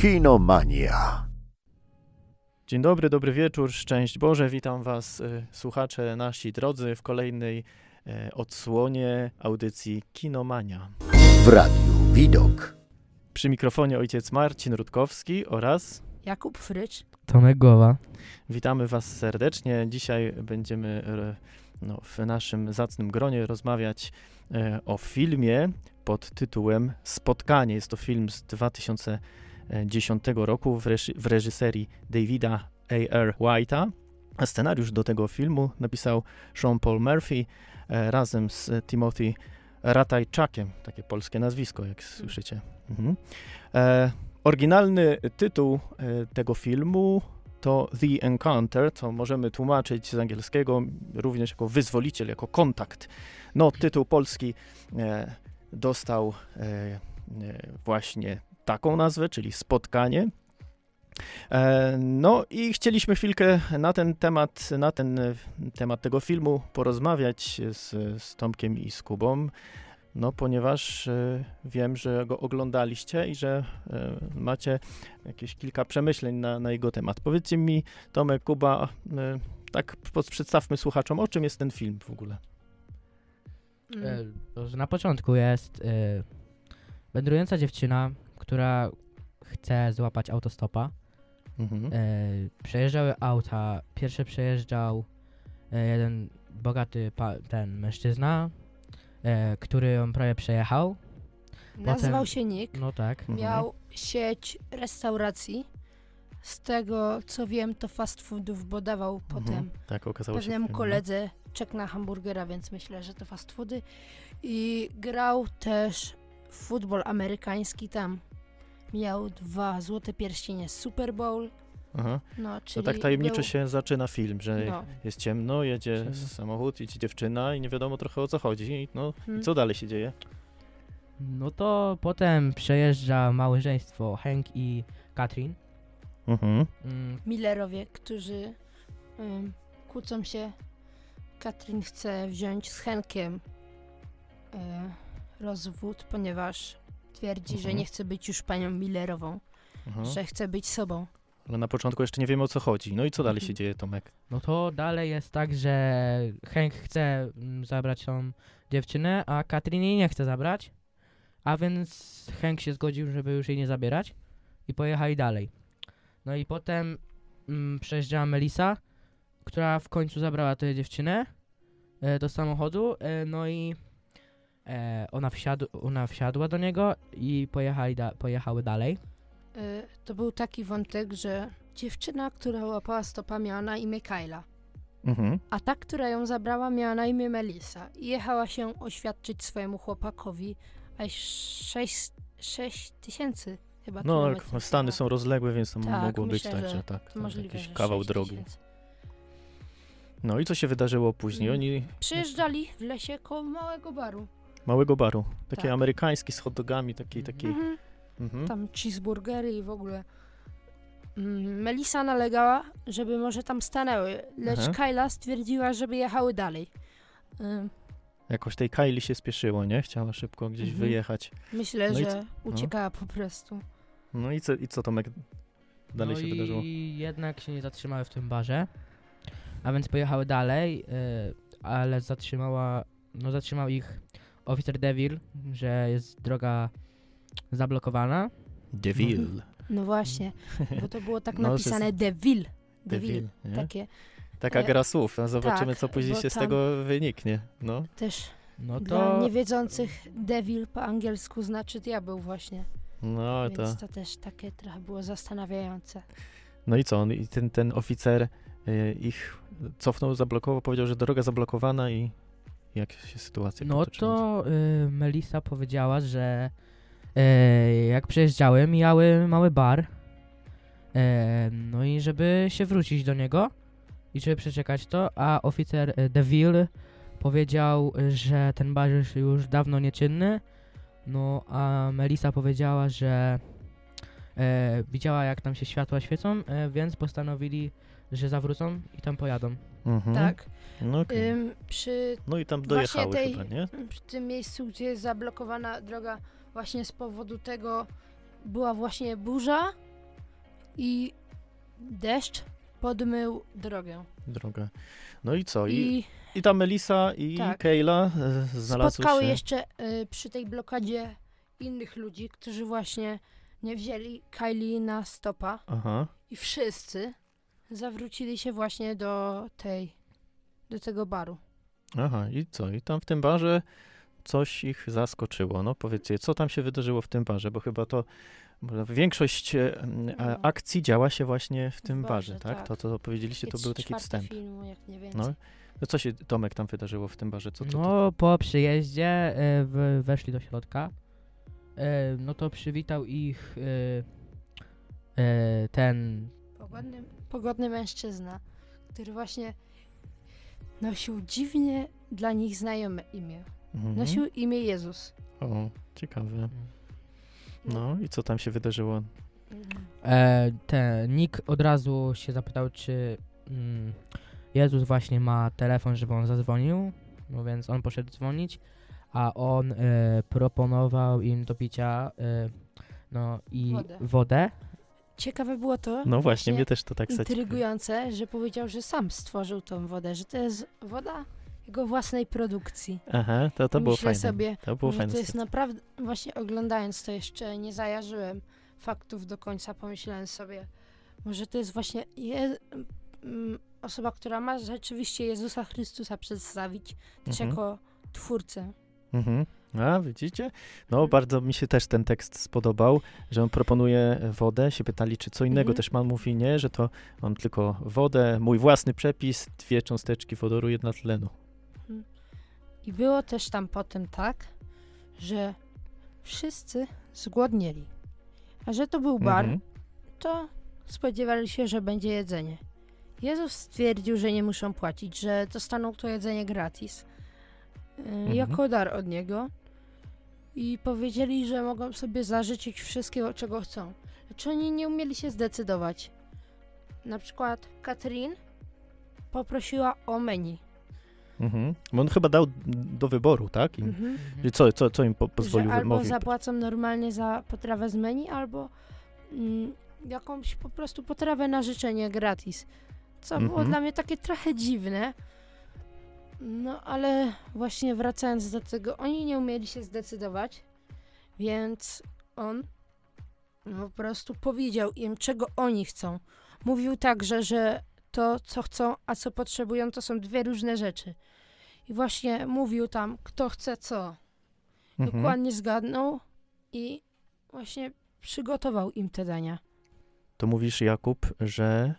Kinomania. Dzień dobry, dobry wieczór, szczęść Boże, witam Was, y, słuchacze nasi drodzy, w kolejnej y, odsłonie audycji Kinomania. W radiu Widok. Przy mikrofonie ojciec Marcin Rutkowski oraz Jakub Frycz. Tomek Głowa. witamy Was serdecznie. Dzisiaj będziemy y, no, w naszym zacnym gronie rozmawiać o filmie pod tytułem Spotkanie. Jest to film z 2010 roku w, reży- w reżyserii Davida A.R. White'a. Scenariusz do tego filmu napisał Sean Paul Murphy e, razem z Timothy Ratajczakiem, takie polskie nazwisko, jak słyszycie. Mhm. E, oryginalny tytuł e, tego filmu to The Encounter, co możemy tłumaczyć z angielskiego również jako wyzwoliciel, jako kontakt. No, tytuł polski e, dostał e, e, właśnie taką nazwę, czyli spotkanie. E, No i chcieliśmy chwilkę na ten temat, na ten temat tego filmu porozmawiać z, z Tomkiem i z Kubą, no ponieważ e, wiem, że go oglądaliście i że e, macie jakieś kilka przemyśleń na, na jego temat. Powiedzcie mi, Tomek, Kuba, tak przedstawmy słuchaczom, o czym jest ten film w ogóle. Mm. Na początku jest wędrująca dziewczyna, która chce złapać autostopa. Mhm. E, przejeżdżały auta. Pierwszy przejeżdżał e, jeden bogaty pa, ten mężczyzna, e, który ją prawie przejechał. Nazywał potem- się Nick. No tak. Mhm. Miał sieć restauracji. Z tego co wiem, to fast foodów, bo dawał potem Mhm. Tak, okazało się. pewnemu filmie. koledze czek na hamburgera, więc myślę, że to fast foody. I grał też w futbol amerykański tam. Miał dwa złote pierścienie Super Bowl. Aha. No, To czyli tak tajemniczo był, się zaczyna film, że No. jest ciemno, jedzie Ciemno. samochód, idzie dziewczyna i nie wiadomo trochę o co chodzi. I, no, Hmm. i co dalej się dzieje? No to potem przejeżdża małżeństwo Hank i Katrin. Mhm. Mm, Millerowie, którzy ym, kłócą się. Katrin chce wziąć z Henkiem y, rozwód, ponieważ twierdzi, że Mhm. nie chce być już panią Millerową, Aha. że chce być sobą. Ale na początku jeszcze nie wiemy o co chodzi. No i co dalej Mhm. się dzieje, Tomek? No to dalej jest tak, że Hank chce mm, zabrać tą dziewczynę, a Katrin jej nie chce zabrać. A więc Hank się zgodził, żeby już jej nie zabierać i pojechali dalej. No i potem mm, przejeżdżała Melisa, która w końcu zabrała tę dziewczynę e, do samochodu, e, no i e, ona, wsiadł, ona wsiadła do niego i pojechali da, pojechały dalej. Y, to był taki wątek, że dziewczyna, która łapała stopa, miała na imię Kyla, Mhm. a ta, która ją zabrała, miała na imię Melissa i jechała się oświadczyć swojemu chłopakowi, a 6 tysięcy chyba No, kilometrów jak Stany są rozległe, więc tam Tak, mogło być myślę, tak, że że tak. To tam możliwe, jakiś że kawał 6 drogi. No i co się wydarzyło później? Oni Przyjeżdżali w lesie koło małego baru. Małego baru, taki Tak. amerykański z hot dogami, taki, taki. Mhm. Mhm. Tam cheeseburgery i w ogóle. Mm, Melisa nalegała, żeby może tam stanęły, lecz Aha. Kyla stwierdziła, żeby jechały dalej. Jakoś tej Kylie się spieszyło, nie? Chciała szybko gdzieś Mhm. wyjechać. Myślę, No i że uciekała po prostu. No i co, i co Tomek dalej no się i wydarzyło? jednak się nie zatrzymały w tym barze, a więc pojechały dalej, y, ale zatrzymała, no zatrzymał ich oficer Devil, że jest droga zablokowana. Deville. No właśnie, bo to było tak No, napisane. Deville, Deville. nie? Takie Taka e, gra słów, a zobaczymy tak, co później się z tego wyniknie. No. też No dla to niewiedzących Devil po angielsku znaczy diabeł właśnie. No to. Więc to też takie trochę było zastanawiające. No i co? On, I ten, ten oficer y, ich cofnął, zablokował, powiedział, że droga zablokowana i jak się sytuacja no to y, Melissa powiedziała, że y, jak przejeżdżały, mijały mały bar. E, no i żeby się wrócić do niego i żeby przeczekać to, a oficer y, Deville powiedział, y, że ten bar jest już dawno nieczynny. No a Melissa powiedziała, że e, widziała jak tam się światła świecą, e, więc postanowili, że zawrócą i tam pojadą. Mhm. Tak. No, okej. Ym, przy no i tam dojechały tej- chyba, nie? w tym miejscu, gdzie jest zablokowana droga, właśnie z powodu tego była właśnie burza i deszcz podmył drogę. Drogę. No i co? I, I i ta Melisa i Tak. Kayla e, znalazły spotkały się... jeszcze y, przy tej blokadzie innych ludzi, którzy właśnie nie wzięli Kylie na stopa Aha. i wszyscy zawrócili się właśnie do tej, do tego baru. Aha, i co? I tam w tym barze coś ich zaskoczyło. No powiedzcie, co tam się wydarzyło w tym barze, bo chyba to bo większość e, m, a- No. akcji działa się właśnie w tym barze, barze, tak? tak. To, to powiedzieliście, to był taki wstęp. filmu, jak nie więcej. No, no co się, Tomek, tam wydarzyło w tym barze? Co to? No, po przyjeździe w, weszli do środka. E, no to przywitał ich e, ten. Pogodny, pogodny mężczyzna, który właśnie nosił dziwnie dla nich znajome imię. Mhm. Nosił imię Jezus. O, ciekawe. No i co tam się wydarzyło? Mm. E, ten Nick od razu się zapytał, czy mm, Jezus właśnie ma telefon, żeby on zadzwonił. No więc on poszedł dzwonić, a on e, proponował im do picia e, no i Wodę. wodę. Ciekawe było to, No właśnie, mnie też to tak intrygujące, że powiedział, że sam stworzył tą wodę, że to jest woda jego własnej produkcji. Aha, to, to było Myślę fajne. sobie, to było fajne. to jest naprawdę, właśnie oglądając to jeszcze nie zajarzyłem faktów do końca, pomyślałem sobie, może to jest właśnie je, mm, osoba, która ma rzeczywiście Jezusa Chrystusa przedstawić też Mhm. jako twórcę. Mhm. A, widzicie? No, bardzo mi się też ten tekst spodobał, że on proponuje wodę. Się pytali, czy co innego Mhm. też man mówi, nie, że to mam tylko wodę, mój własny przepis, dwie cząsteczki wodoru, jedna tlenu. I było też tam potem tak, że wszyscy zgłodnieli. A że to był bar, Mhm. to spodziewali się, że będzie jedzenie. Jezus stwierdził, że nie muszą płacić, że dostaną to jedzenie gratis. Yy, Jako dar od niego. I powiedzieli, że mogą sobie zażyczyć wszystkiego, czego chcą. Lecz oni nie umieli się zdecydować. Na przykład Katrin poprosiła o menu. Mhm. Bo on chyba dał do wyboru, tak? Im. Mhm. Co, co, co im po, pozwolił że albo mówił? zapłacą normalnie za potrawę z menu, albo mm, jakąś po prostu potrawę na życzenie gratis. Co było Mhm. dla mnie takie trochę dziwne. No ale właśnie wracając do tego, oni nie umieli się zdecydować, więc on po prostu powiedział im, czego oni chcą. Mówił także, że to, co chcą, a co potrzebują, to są dwie różne rzeczy. I właśnie mówił tam, kto chce co Mhm. dokładnie zgadnął i właśnie przygotował im te dania. To mówisz, Jakub, że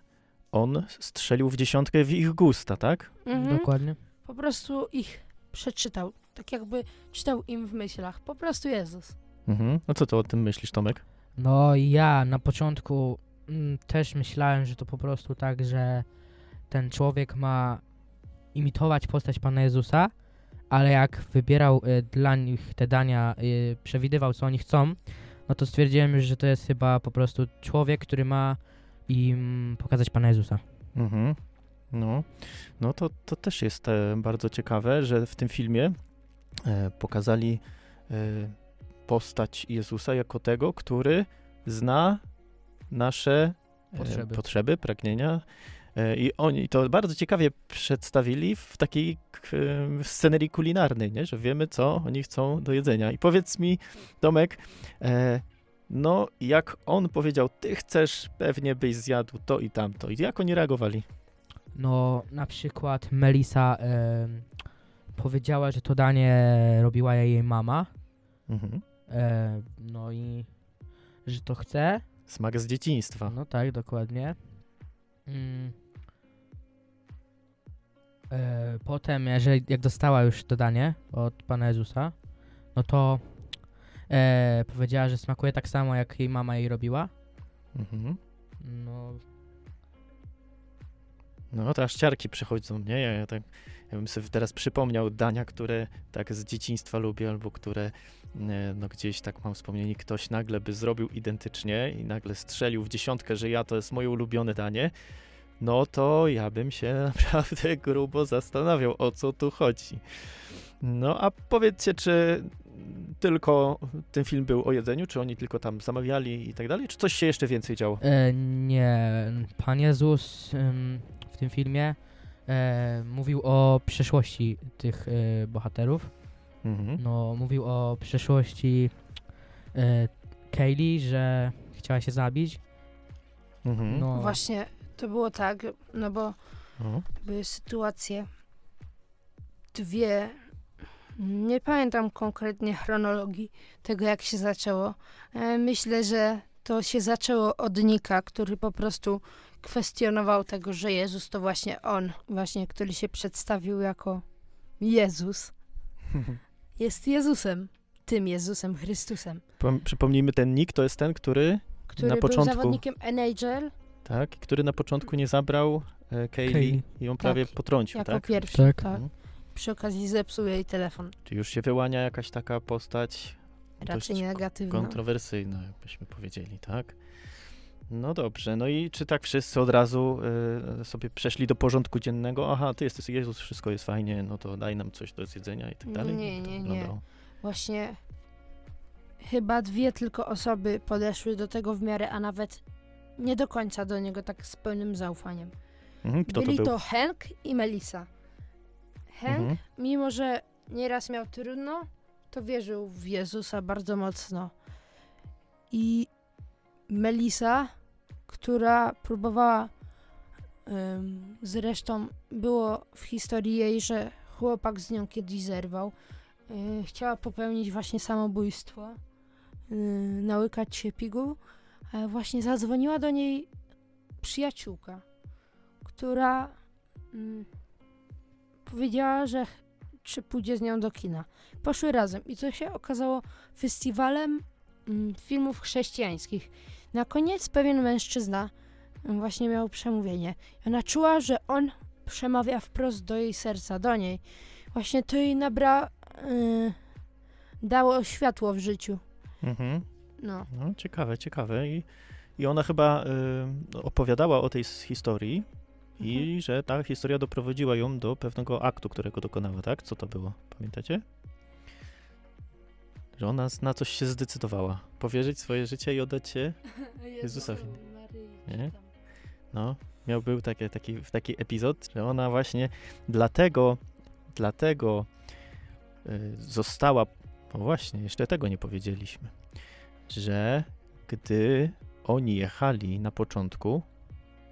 on strzelił w dziesiątkę w ich gusta, tak? Mhm. Dokładnie. Po prostu ich przeczytał, tak jakby czytał im w myślach. Po prostu Jezus. Mhm. No co ty o tym myślisz, Tomek? No i ja na początku mm, też myślałem, że to po prostu tak, że ten człowiek ma imitować postać Pana Jezusa, ale jak wybierał y, dla nich te dania, y, przewidywał co oni chcą, no to stwierdziłem już, że to jest chyba po prostu człowiek, który ma im pokazać Pana Jezusa. Mhm. No, no to, to też jest e, bardzo ciekawe, że w tym filmie e, pokazali e, postać Jezusa jako tego, który zna nasze Potrzeby. potrzeby pragnienia. I oni to bardzo ciekawie przedstawili w takiej scenerii kulinarnej, nie? że wiemy, co oni chcą do jedzenia. I powiedz mi, Tomek, no jak on powiedział, ty chcesz, pewnie byś zjadł to i tamto. I jak oni reagowali? No na przykład Melisa em, powiedziała, że to danie robiła jej mama, Mhm. e, no i że to chce, Smak z dzieciństwa. No tak, dokładnie. Mm. E, potem, jeżeli jak dostała już to danie od Pana Jezusa, no to e, powiedziała, że smakuje tak samo, jak jej mama jej robiła. Mhm. No, No aż ciarki przychodzą, nie? Ja, ja, tak, ja bym sobie teraz przypomniał dania, które tak z dzieciństwa lubię, albo które e, no gdzieś tak mam wspomnienie, ktoś nagle by zrobił identycznie i nagle strzelił w dziesiątkę, że ja to jest moje ulubione danie, no to ja bym się naprawdę grubo zastanawiał, o co tu chodzi. No a powiedzcie, czy tylko ten film był o jedzeniu, czy oni tylko tam zamawiali i tak dalej, czy coś się jeszcze więcej działo? E, nie, Pan Jezus w tym filmie e, mówił o przeszłości tych e, bohaterów. Mhm. No, mówił o przeszłości e, Kaylee, że chciała się zabić. Mhm. No, Właśnie to było tak, no bo O. były sytuacje dwie. Nie pamiętam konkretnie chronologii tego, jak się zaczęło. E, Myślę, że to się zaczęło od Nika, który po prostu kwestionował tego, że Jezus to właśnie on, właśnie, który się przedstawił jako Jezus. Jest Jezusem, tym Jezusem Chrystusem, Pom- Przypomnijmy, ten Nick to jest ten, który, który Na był początku- zawodnikiem NHL tak, który na początku nie zabrał e, Kaylee i ją prawie Tak, potrącił, jako tak? pierwszy. Tak. Tak. Mhm. Przy okazji zepsuł jej telefon. Czy już się wyłania jakaś taka postać Raczej dość negatywna. kontrowersyjna, jakbyśmy powiedzieli, tak? No dobrze, no i czy tak wszyscy od razu y, sobie przeszli do porządku dziennego? Aha, ty jesteś Jezus, wszystko jest fajnie, no to daj nam coś do zjedzenia i tak dalej? Nie, to nie, nie. Właśnie chyba dwie tylko osoby podeszły do tego w miarę, a nawet nie do końca do niego tak z pełnym zaufaniem. Mhm, kto Byli to to, był? Hank i Melissa. Hank, Mhm. mimo że nieraz miał trudno, to wierzył w Jezusa bardzo mocno. I Melissa, która próbowała, zresztą było w historii jej, że chłopak z nią kiedyś zerwał, yy, chciała popełnić właśnie samobójstwo, yy, nałykać się piguł, ale właśnie zadzwoniła do niej przyjaciółka, która mm, powiedziała, że czy pójdzie z nią do kina. Poszły razem i to się okazało festiwalem mm, filmów chrześcijańskich. Na koniec pewien mężczyzna mm, właśnie miał przemówienie. Ona czuła, że on przemawia wprost do jej serca, do niej. Właśnie to jej nabra... Yy, dało światło w życiu. Mhm. No. No, ciekawe, ciekawe. I, i ona chyba y, opowiadała o tej historii i że ta historia doprowadziła ją do pewnego aktu, którego dokonała, tak? Co to było? Pamiętacie? Że ona na coś się zdecydowała. Powierzyć swoje życie i oddać się Jezusowi. Nie? No, miał był taki, taki, taki epizod, że ona właśnie dlatego, dlatego y, została, o właśnie, jeszcze tego nie powiedzieliśmy, że gdy oni jechali na początku,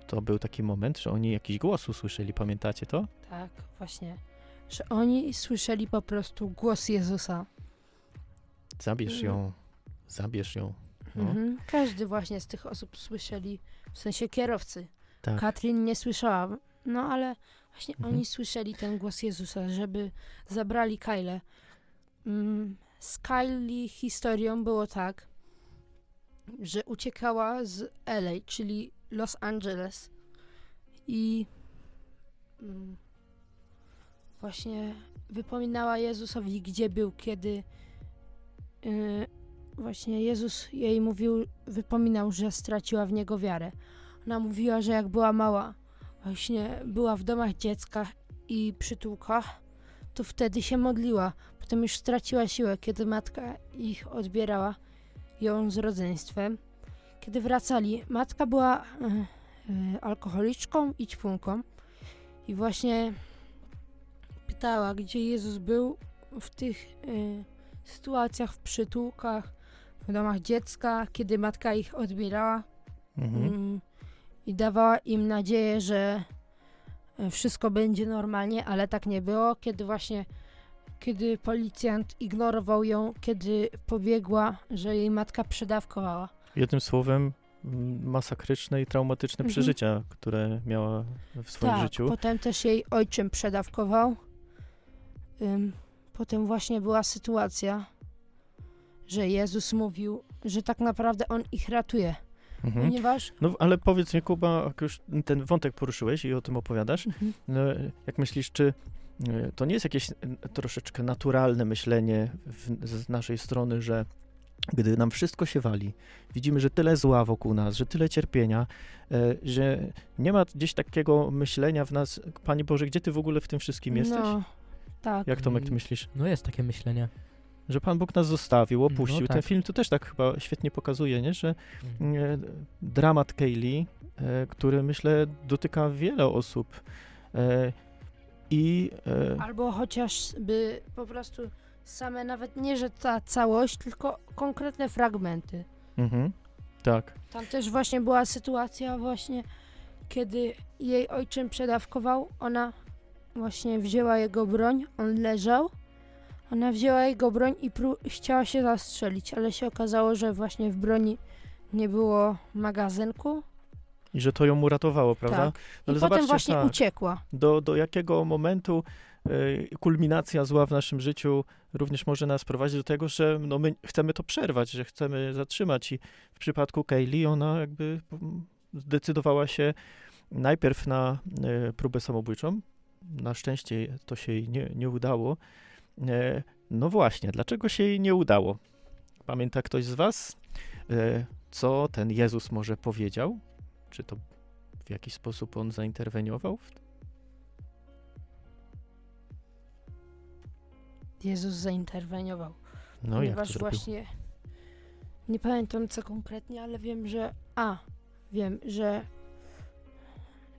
to był taki moment, że oni jakiś głos usłyszeli, pamiętacie to? Tak, właśnie. Że oni słyszeli po prostu głos Jezusa. Zabierz ją, zabierz ją. No. Mhm. Każdy właśnie z tych osób słyszeli, w sensie kierowcy. Tak. Katrin nie słyszała, no ale właśnie Mhm. oni słyszeli ten głos Jezusa, żeby zabrali Kyle. Mm, z Kylie historią było tak, że uciekała z LA, czyli Los Angeles i mm, właśnie wypominała Jezusowi, gdzie był, kiedy yy, właśnie Jezus jej mówił, wypominał, że straciła w niego wiarę. Ona mówiła, że jak była mała, właśnie była w domach dziecka i przytułkach, to wtedy się modliła. Potem już straciła siłę, kiedy matka ich odbierała ją z rodzeństwem. Kiedy wracali, matka była e, e, alkoholiczką i ćpunką i właśnie pytała, gdzie Jezus był w tych e, sytuacjach, w przytułkach, w domach dziecka, kiedy matka ich odbierała. Mhm. Mm, i dawała im nadzieję, że e, wszystko będzie normalnie, ale tak nie było, kiedy właśnie kiedy policjant ignorował ją, kiedy pobiegła, że jej matka przedawkowała. Jednym słowem, masakryczne i traumatyczne Mhm. przeżycia, które miała w swoim tak, życiu. potem też jej ojczym przedawkował. Ym, potem właśnie była sytuacja, że Jezus mówił, że tak naprawdę On ich ratuje, Mhm. ponieważ... No ale powiedz mi, Kuba, jak już ten wątek poruszyłeś i o tym opowiadasz, Mhm. no, jak myślisz, czy e, to nie jest jakieś e, troszeczkę naturalne myślenie w, z naszej strony, że gdy nam wszystko się wali, widzimy, że tyle zła wokół nas, że tyle cierpienia, e, że nie ma gdzieś takiego myślenia w nas, Panie Boże, gdzie Ty w ogóle w tym wszystkim jesteś? No, tak. Jak Tomek, Ty myślisz? No jest takie myślenie. że Pan Bóg nas zostawił, opuścił. No tak. Ten film to też tak chyba świetnie pokazuje, nie? że Mhm. e, dramat Kaylee, e, który myślę dotyka wiele osób. E, I e, Albo chociażby po prostu same, nawet nie, że ta całość, tylko konkretne fragmenty. mhm, tak, Tam też właśnie była sytuacja właśnie, kiedy jej ojczym przedawkował, ona właśnie wzięła jego broń, on leżał, ona wzięła jego broń i pró- chciała się zastrzelić, ale się okazało, że właśnie w broni nie było magazynku, i że to ją uratowało, prawda? tak. I Ale potem właśnie tak. uciekła. do, do jakiego momentu kulminacja zła w naszym życiu również może nas prowadzić do tego, że no, my chcemy to przerwać, że chcemy zatrzymać. I w przypadku Kaylee ona jakby mm, zdecydowała się najpierw na e, próbę samobójczą. Na szczęście to się jej nie, nie udało. E, no właśnie, dlaczego się jej nie udało? Pamięta ktoś z was, co ten Jezus może powiedział? Czy to w jaki sposób on zainterweniował w Jezus zainterweniował. No jak to ponieważ zrobił? właśnie nie pamiętam co konkretnie, ale wiem, że a, wiem, że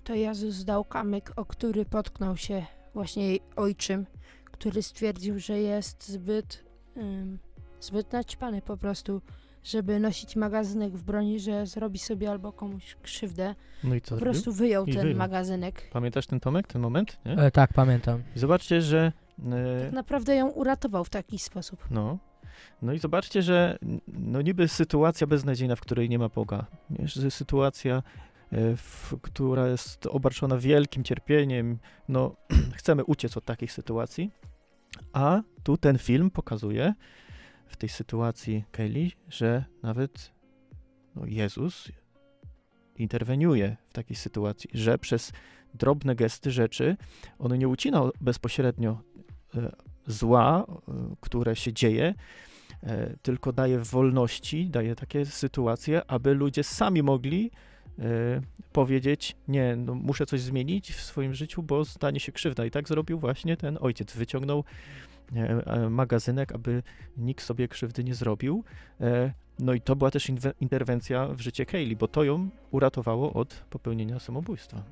to Jezus dał kamyk, o który potknął się właśnie jej ojczym, który stwierdził, że jest zbyt ym, zbyt naćpany po prostu, żeby nosić magazynek w broni, że zrobi sobie albo komuś krzywdę. No i co Po zrobił? prostu wyjął I ten wyjął. magazynek. Pamiętasz ten Tomek, ten moment? Nie? E, tak, pamiętam. I zobaczcie, że Tak naprawdę ją uratował w taki sposób. no, no i zobaczcie, że no niby sytuacja beznadziejna, w której nie ma Boga, nie? sytuacja, e, w, która jest obarczona wielkim cierpieniem, no chcemy uciec od takich sytuacji, a tu ten film pokazuje w tej sytuacji Kelly, że nawet no, Jezus interweniuje w takiej sytuacji, że przez drobne gesty rzeczy on nie ucina bezpośrednio zła, e, które się dzieje, e, tylko daje wolności, daje takie sytuacje, aby ludzie sami mogli e, powiedzieć, nie, no muszę coś zmienić w swoim życiu, bo stanie się krzywda. I tak zrobił właśnie ten ojciec. Wyciągnął e, e, magazynek, aby nikt sobie krzywdy nie zrobił. E, No i to była też interwencja w życie Kaylee, bo to ją uratowało od popełnienia samobójstwa.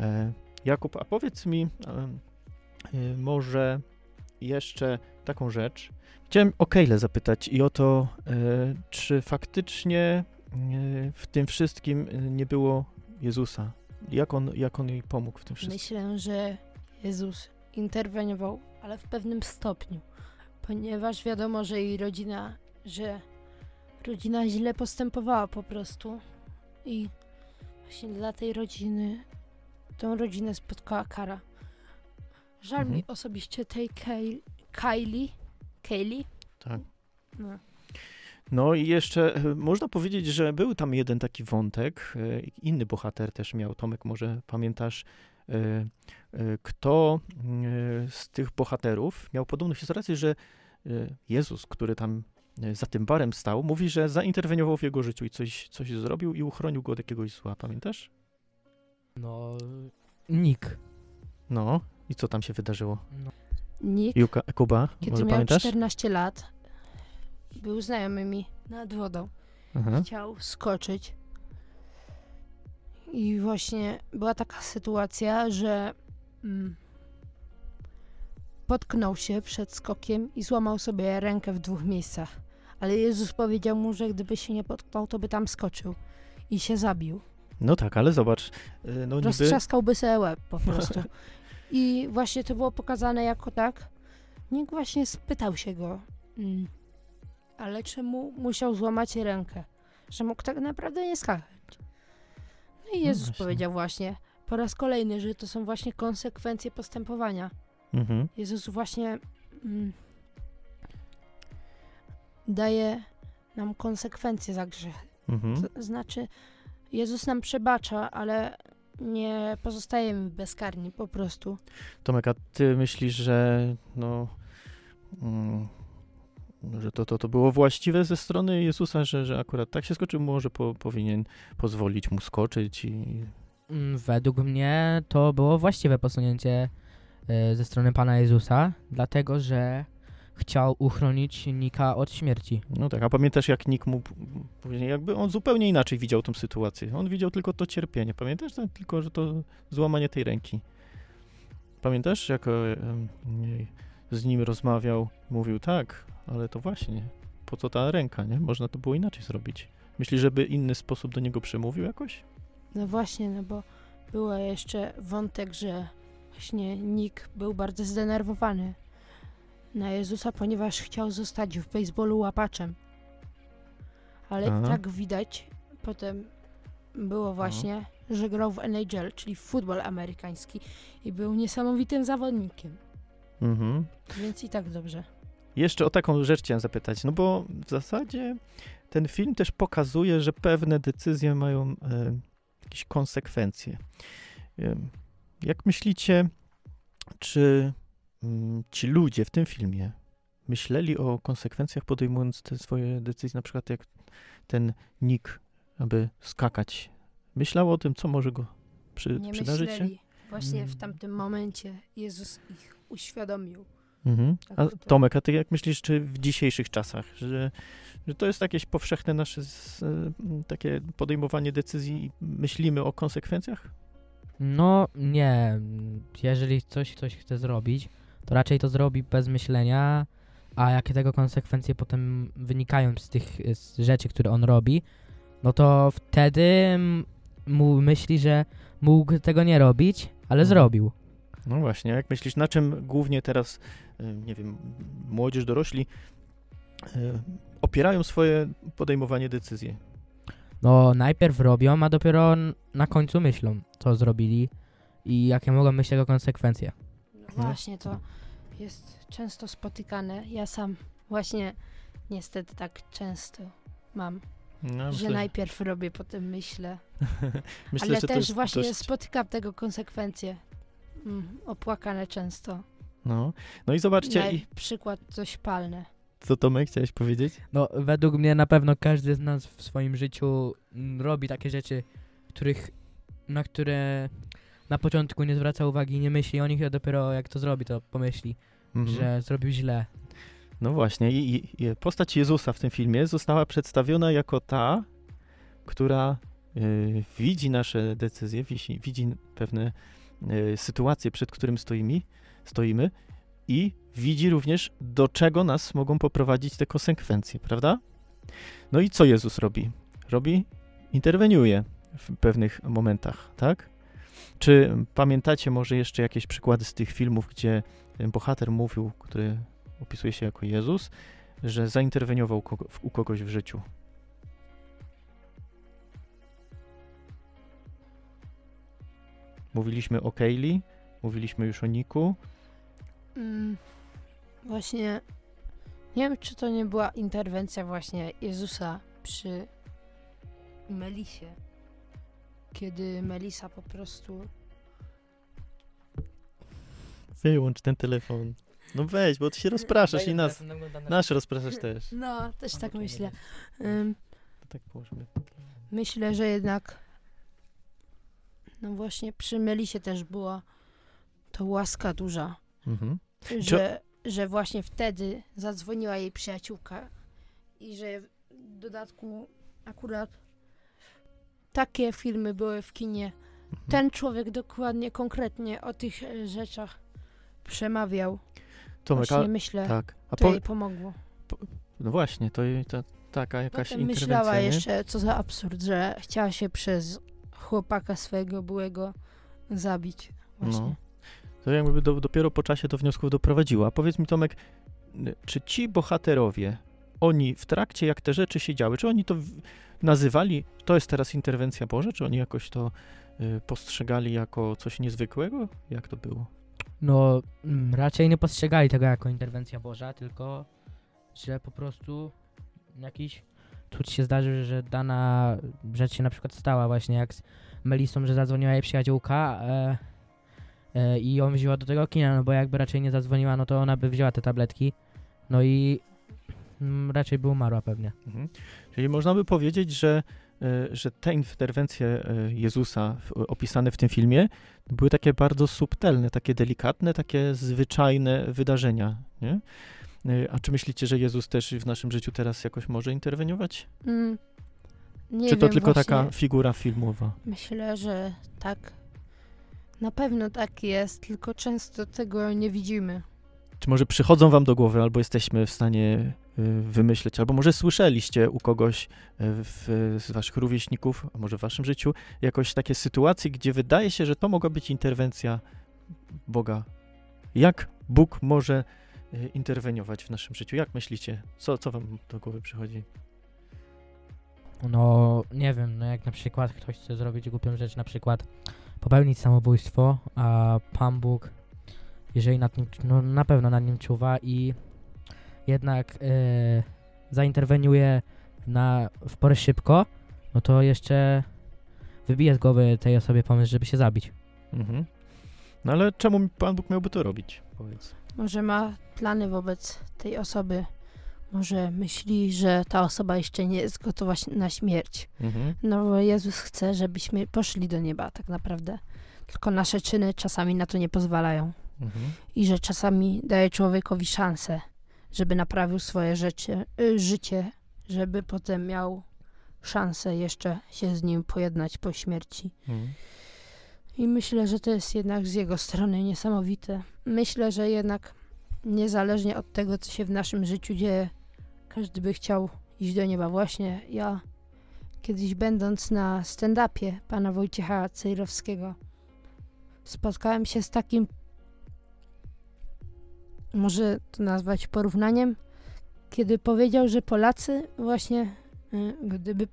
E, Jakub, a powiedz mi e, może jeszcze taką rzecz. Chciałem o Kejle zapytać i o to, e, czy faktycznie e, w tym wszystkim nie było Jezusa. Jak on, jak on jej pomógł w tym wszystkim? Myślę, że Jezus interweniował, ale w pewnym stopniu, ponieważ wiadomo, że jej rodzina, że rodzina źle postępowała po prostu i właśnie dla tej rodziny, tą rodzinę spotkała kara. Żal Mhm. mi osobiście tej Kay, Kylie, Kaylee, Tak. no. No i jeszcze e, można powiedzieć, że był tam jeden taki wątek, e, inny bohater też miał, Tomek, może pamiętasz, e, kto z tych bohaterów miał podobną sytuację, że Jezus, który tam za tym barem stał, mówi, że zainterweniował w jego życiu i coś, coś zrobił i uchronił go od jakiegoś zła, pamiętasz? No, Nick. No, i co tam się wydarzyło? No. Nick, Juka, Kuba, kiedy może miał pamiętasz? 14 lat, był znajomymi nad wodą. Aha. chciał skoczyć. I właśnie była taka sytuacja, że mm, potknął się przed skokiem i złamał sobie rękę w dwóch miejscach. Ale Jezus powiedział mu, że gdyby się nie potknął, to by tam skoczył i się zabił. No tak, ale zobacz, e, no niby... Roztrzaskałby sobie łeb po prostu. I właśnie to było pokazane jako tak. Nikt właśnie spytał się go, mm, ale czemu musiał złamać rękę? Że mógł tak naprawdę nie skakać. No i No Jezus właśnie. powiedział właśnie po raz kolejny, że to są właśnie konsekwencje postępowania. Mhm. Jezus właśnie mm, daje nam konsekwencje za grzechy. Mhm. To znaczy, Jezus nam przebacza, ale nie pozostajemy bezkarni po prostu. Tomek, a ty myślisz, że no, mm, że to, to, to było właściwe ze strony Jezusa, że, że akurat tak się skoczył, może po, powinien pozwolić mu skoczyć i... Mm, Według mnie to było właściwe posunięcie e, ze strony Pana Jezusa, dlatego że chciał uchronić Nika od śmierci. No tak, a pamiętasz jak Nick mu później, jakby on zupełnie inaczej widział tą sytuację. On widział tylko to cierpienie. Pamiętasz? Tylko, że to złamanie tej ręki. Pamiętasz, jak e, z nim rozmawiał, mówił tak, ale to właśnie, po co ta ręka, nie? Można to było inaczej zrobić. Myślisz, żeby inny sposób do niego przemówił jakoś? No właśnie, no bo było jeszcze wątek, że właśnie Nick był bardzo zdenerwowany na Jezusa, ponieważ chciał zostać w baseballu łapaczem. Ale Aha. tak widać, potem było właśnie, że grał w NHL, czyli w futbol amerykański i był niesamowitym zawodnikiem. Mhm. Więc i tak dobrze. Jeszcze o taką rzecz chciałem zapytać, no bo w zasadzie ten film też pokazuje, że pewne decyzje mają e, jakieś konsekwencje. E, jak myślicie, czy ci ludzie w tym filmie myśleli o konsekwencjach podejmując te swoje decyzje, na przykład jak ten Nick, aby skakać, myślał o tym, co może go przy, Nie przydarzyć się? myśleli. Właśnie w Mm. tamtym momencie Jezus ich uświadomił. Mhm. Tak, A to- Tomek, a ty jak myślisz, czy w dzisiejszych czasach, że, że to jest jakieś powszechne nasze z, takie podejmowanie decyzji i myślimy o konsekwencjach? No nie, jeżeli coś ktoś chce zrobić, to raczej to zrobi bez myślenia, a jakie tego konsekwencje potem wynikają z tych y, z rzeczy, które on robi, no to wtedy mu myśli, że mógł tego nie robić, ale Mhm. zrobił. No właśnie, jak myślisz, na czym głównie teraz, e, nie wiem, młodzież, dorośli e, opierają swoje podejmowanie decyzji? No najpierw robią, a dopiero na końcu myślą, co zrobili i jakie mogą być tego konsekwencje. No właśnie, to jest często spotykane. Ja sam właśnie niestety tak często mam, No, że najpierw robię, potem myślę. myślę, Ale że to też właśnie dość, spotykam tego konsekwencje. Mm, opłakane często. no. no i zobaczcie, Na i, przykład coś palne. co Tomek chciałeś powiedzieć? No, według mnie na pewno każdy z nas w swoim życiu mm, robi takie rzeczy, których, na które na początku nie zwraca uwagi, nie myśli o nich, a dopiero jak to zrobi, to pomyśli, Mhm. że zrobił źle. No właśnie, i, i, postać Jezusa w tym filmie została przedstawiona jako ta, która y, widzi nasze decyzje, widzi, widzi pewne y, sytuacje, przed którym stoimy, stoimy i widzi również, do czego nas mogą poprowadzić te konsekwencje, prawda? No i co Jezus robi? Robi, interweniuje w pewnych momentach, tak? Czy pamiętacie może jeszcze jakieś przykłady z tych filmów, gdzie ten bohater mówił, który opisuje się jako Jezus, że zainterweniował u kogoś w życiu. Mówiliśmy o Kaylee, mówiliśmy już o Niku. Mm, właśnie nie wiem, czy to nie była interwencja właśnie Jezusa przy Melisie. Kiedy Melisa po prostu Wyłącz ten telefon. No weź, bo ty się rozpraszasz i nas, nas rozpraszasz też. No, też tak myślę. Ym, To tak położymy. myślę, że jednak no właśnie przy Melisie też była to łaska duża, Mhm. że, że właśnie wtedy zadzwoniła jej przyjaciółka i że w dodatku akurat takie filmy były w kinie. Mhm. Ten człowiek dokładnie, konkretnie o tych e, rzeczach przemawiał. Tomek, Właśnie a, myślę, tak. A to po, jej pomogło. no właśnie, to ta, taka jakaś Potem interwencja, myślała nie? jeszcze, co za absurd, że chciała się przez chłopaka swojego byłego zabić. Właśnie. No. To jakby do, dopiero po czasie do wniosków doprowadziła. Powiedz mi, Tomek, czy ci bohaterowie, oni w trakcie, jak te rzeczy się działy, czy oni to nazywali, to jest teraz interwencja Boża, czy oni jakoś to y, postrzegali jako coś niezwykłego? Jak to było? No, mm, raczej nie postrzegali tego jako interwencja Boża, tylko że po prostu jakiś cud się zdarzył, że dana rzecz się na przykład stała właśnie jak z Melisą, że zadzwoniła jej przyjaciółka e, e, i ją wzięła do tego kina, no bo jakby raczej nie zadzwoniła, no to ona by wzięła te tabletki, no i raczej by umarła pewnie. Mhm. Czyli można by powiedzieć, że, y, że te interwencje y, Jezusa opisane w tym filmie były takie bardzo subtelne, takie delikatne, takie zwyczajne wydarzenia. Nie? Y, A czy myślicie, że Jezus też w naszym życiu teraz jakoś może interweniować? Mm, nie czy to wiem, tylko właśnie taka figura filmowa? Myślę, że tak. Na pewno tak jest, tylko często tego nie widzimy. Czy może przychodzą wam do głowy, albo jesteśmy w stanie wymyśleć, albo może słyszeliście u kogoś y, w, z waszych rówieśników, a może w waszym życiu, jakoś takie sytuacje, gdzie wydaje się, że to mogła być interwencja Boga. Jak Bóg może y, interweniować w naszym życiu? Jak myślicie? Co, co wam do głowy przychodzi? No, nie wiem, no jak na przykład ktoś chce zrobić głupią rzecz, na przykład popełnić samobójstwo, a Pan Bóg, jeżeli nad nim, no na pewno nad nim czuwa i jednak e, zainterweniuje na, w porę szybko, no to jeszcze wybije z głowy tej osobie pomysł, żeby się zabić. Mhm. No ale czemu Pan Bóg miałby to robić? Powiedz. Może ma plany wobec tej osoby. Może myśli, że ta osoba jeszcze nie jest gotowa na śmierć. Mhm. No bo Jezus chce, żebyśmy poszli do nieba tak naprawdę. Tylko nasze czyny czasami na to nie pozwalają. Mhm. I że czasami daje człowiekowi szansę, żeby naprawił swoje życie, y, życie żeby potem miał szansę jeszcze się z nim pojednać po śmierci. Mhm. I myślę, że to jest jednak z jego strony niesamowite. Myślę, że jednak niezależnie od tego, co się w naszym życiu dzieje, każdy by chciał iść do nieba. Właśnie ja kiedyś będąc na stand-upie pana Wojciecha Cejrowskiego spotkałem się z takim może to nazwać porównaniem, kiedy powiedział, że Polacy właśnie y, gdyby,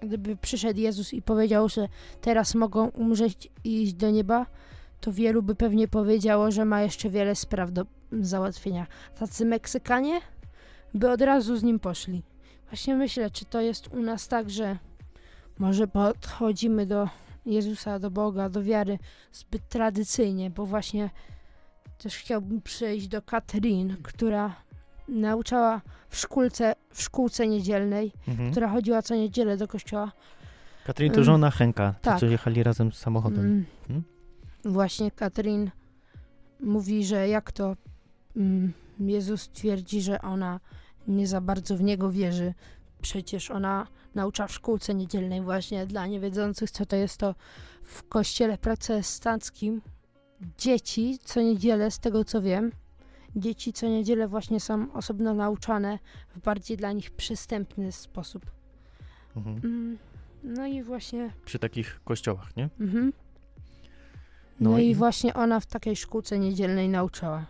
gdyby przyszedł Jezus i powiedział, że teraz mogą umrzeć i iść do nieba, to wielu by pewnie powiedziało, że ma jeszcze wiele spraw do załatwienia. Tacy Meksykanie by od razu z nim poszli. Właśnie myślę, czy to jest u nas tak, że może podchodzimy do Jezusa, do Boga, do wiary zbyt tradycyjnie, bo właśnie też chciałbym przejść do Katrin, która nauczała w szkółce, w szkółce niedzielnej, Mhm. która chodziła co niedzielę do kościoła. Katrin to żona Henka, Tak. co jechali razem samochodem. Mm. Hmm? Właśnie Katrin mówi, że jak to mm, Jezus twierdzi, że ona nie za bardzo w Niego wierzy. Przecież ona naucza w szkółce niedzielnej właśnie dla niewiedzących, co to jest to w kościele protestanckim. Dzieci co niedzielę, z tego co wiem, dzieci co niedzielę właśnie są osobno nauczane w bardziej dla nich przystępny sposób. Mhm. Mm, No i właśnie Przy takich kościołach, nie? Mhm. No, No i, i- właśnie ona w takiej szkółce niedzielnej nauczała.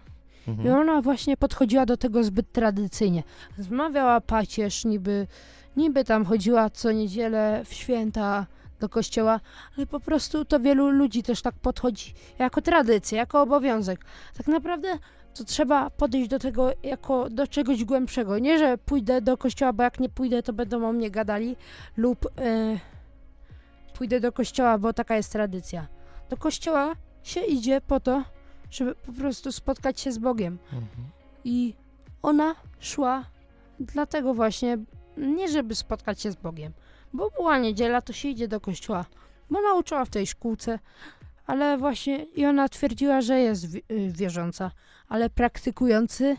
I Mhm. ona właśnie podchodziła do tego zbyt tradycyjnie. Zmawiała pacierz, niby, niby tam chodziła co niedzielę w święta do kościoła, ale po prostu to wielu ludzi też tak podchodzi jako tradycja, jako obowiązek. Tak naprawdę to trzeba podejść do tego jako do czegoś głębszego. Nie, że pójdę do kościoła, bo jak nie pójdę, to będą o mnie gadali, lub e, pójdę do kościoła, bo taka jest tradycja. Do kościoła się idzie po to, żeby po prostu spotkać się z Bogiem. Mhm. I ona szła dlatego właśnie, nie żeby spotkać się z Bogiem, bo była niedziela, to się idzie do kościoła, bo nauczyła w tej szkółce, ale właśnie i ona twierdziła, że jest y, wierząca, ale praktykujący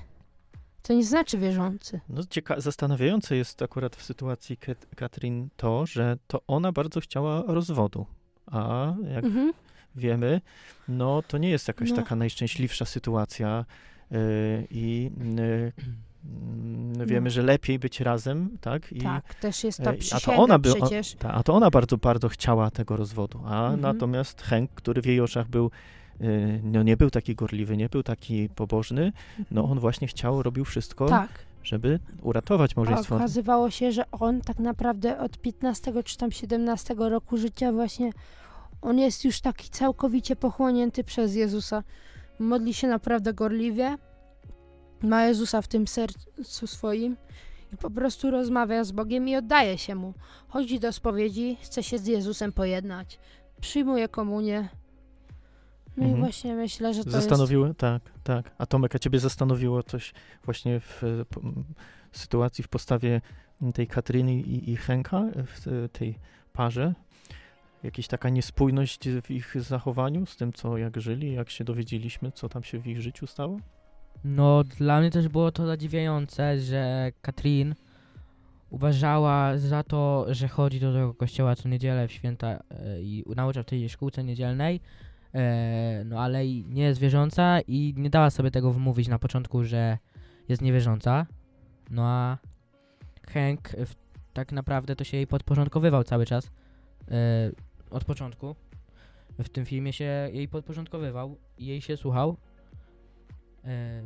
to nie znaczy wierzący. No cieka- zastanawiające jest akurat w sytuacji Kat- Katrin to, że to ona bardzo chciała rozwodu, a jak Mhm. wiemy, no to nie jest jakaś No. taka najszczęśliwsza sytuacja yy, i yy, wiemy, No. że lepiej być razem, tak? I, tak, też jest e, to a to ona by- przecież. ta, a to ona bardzo, bardzo chciała tego rozwodu, a Mhm. natomiast Henk, który w jej oczach był, yy, no nie był taki gorliwy, nie był taki pobożny, no on właśnie chciał, robił wszystko, Tak. żeby uratować A małżeństwo. okazywało się, że on tak naprawdę od 15 czy tam 17 roku życia właśnie on jest już taki całkowicie pochłonięty przez Jezusa. Modli się naprawdę gorliwie. Ma Jezusa w tym sercu swoim i po prostu rozmawia z Bogiem i oddaje się mu. Chodzi do spowiedzi, chce się z Jezusem pojednać. Przyjmuje komunię. No i Mhm. właśnie myślę, że to Zastanowiło, tak, tak. A Tomek, a ciebie zastanowiło coś właśnie w e, po- m, sytuacji, w postawie tej Katryny i, i Henka, e, w e, tej parze? Jakaś taka niespójność w ich zachowaniu z tym, co jak żyli, jak się dowiedzieliśmy, co tam się w ich życiu stało? No, dla mnie też było to zadziwiające, że Katrin uważała za to, że chodzi do tego kościoła co niedzielę w święta e, i naucza w tej szkółce niedzielnej, e, no ale nie jest wierząca i nie dała sobie tego wmówić na początku, że jest niewierząca. No a Hank tak naprawdę to się jej podporządkowywał cały czas e, od początku. W tym filmie się jej podporządkowywał i jej się słuchał. E,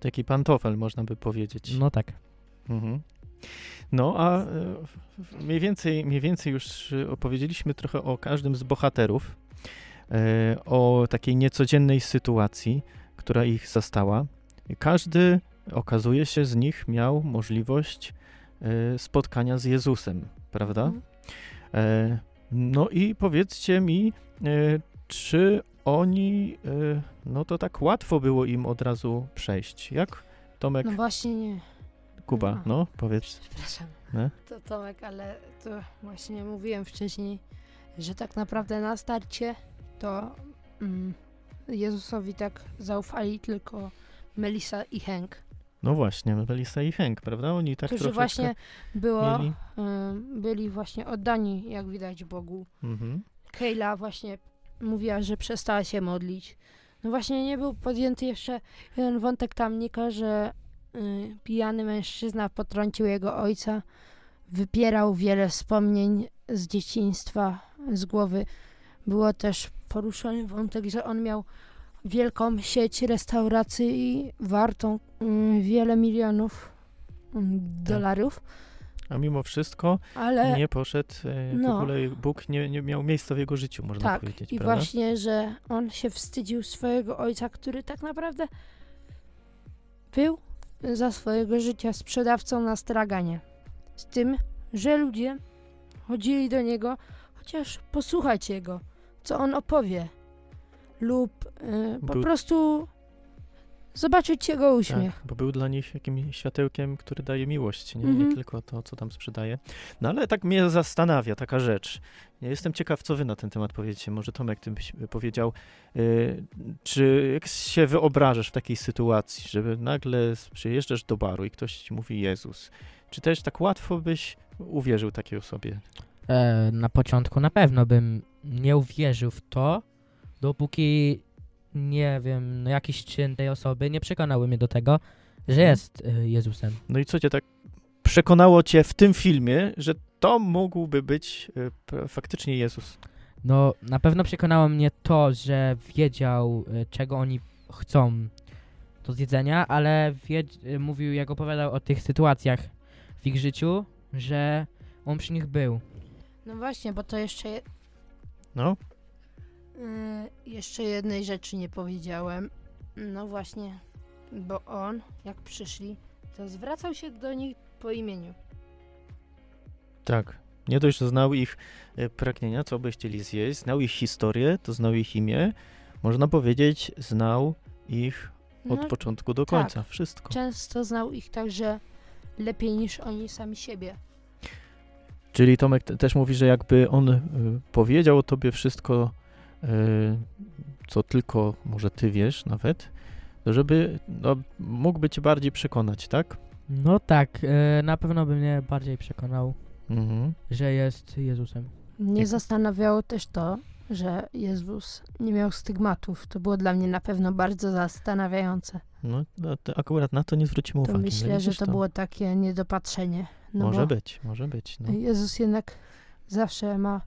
Taki pantofel, można by powiedzieć. no tak. Mhm. No, a e, mniej więcej, mniej więcej już e, opowiedzieliśmy trochę o każdym z bohaterów, o takiej niecodziennej sytuacji, która ich zastała. Każdy, okazuje się, z nich miał możliwość spotkania z Jezusem, prawda? Mhm. No i powiedzcie mi, czy oni, e, no to tak łatwo było im od razu przejść? Jak Tomek, No właśnie nie. Kuba, Aha. no powiedz. Przepraszam. Nie? To Tomek, ale to właśnie mówiłem wcześniej, że tak naprawdę na starcie to mm, Jezusowi tak zaufali tylko Melisa i Hank, No właśnie, Melissa i Hank, prawda? Oni tak którzy właśnie było, mieli. ym, byli właśnie oddani, jak widać, Bogu. Mhm. Kayla właśnie mówiła, że przestała się modlić. No właśnie nie był podjęty jeszcze jeden wątek tamnika, że y, pijany mężczyzna potrącił jego ojca, wypierał wiele wspomnień z dzieciństwa, z głowy. Było też poruszony wątek, że on miał wielką sieć restauracji wartą y, wiele milionów y, dolarów, A mimo wszystko ale nie poszedł, e, w no. ogóle Bóg nie, nie miał miejsca w jego życiu, można Tak, powiedzieć, i prawda? właśnie, że on się wstydził swojego ojca, który tak naprawdę był za swojego życia sprzedawcą na straganie. Z tym, że ludzie chodzili do niego, chociaż posłuchać jego, co on opowie, lub y, po Był- prostu zobaczyć jego uśmiech. Tak, bo był dla nich jakimś światełkiem, który daje miłość, nie? Mhm. nie tylko to, co tam sprzedaje. No ale tak mnie zastanawia taka rzecz. Ja jestem ciekaw, co wy na ten temat powiecie. Może Tomek, ty byś powiedział, y, czy jak się wyobrażasz w takiej sytuacji, żeby nagle przyjeżdżasz do baru i ktoś ci mówi Jezus, czy też tak łatwo byś uwierzył takiej osobie? E, na początku na pewno bym nie uwierzył w to, dopóki nie wiem, no jakiś czyn tej osoby nie przekonały mnie do tego, że Mhm. jest e, Jezusem. No i co cię tak przekonało cię w tym filmie, że to mógłby być y, faktycznie Jezus? No, na pewno przekonało mnie to, że wiedział, e, czego oni chcą do zjedzenia, ale mówił, jak opowiadał o tych sytuacjach w ich życiu, że on przy nich był. No właśnie, bo to jeszcze je- No, Y, jeszcze jednej rzeczy nie powiedziałem. No właśnie, bo on, jak przyszli, to zwracał się do nich po imieniu. tak. Nie dość, że znał ich e, pragnienia, co by chcieli zjeść, znał ich historię, to znał ich imię. Można powiedzieć, znał ich od No, początku do tak. końca. Wszystko. często znał ich także lepiej niż oni sami siebie. Czyli Tomek te- też mówi, że jakby on y, powiedział o tobie wszystko, y, co tylko może ty wiesz nawet, to żeby no, mógłby cię bardziej przekonać, tak? No tak, e, na pewno by mnie bardziej przekonał, Mhm. że jest Jezusem. Mnie Jak- zastanawiało też to, że Jezus nie miał stygmatów. To było dla mnie na pewno bardzo zastanawiające. No, no to akurat na to nie zwrócimy To uwagi. myślę, no, że widzisz to było takie niedopatrzenie. No może być, może być. No. Jezus jednak zawsze ma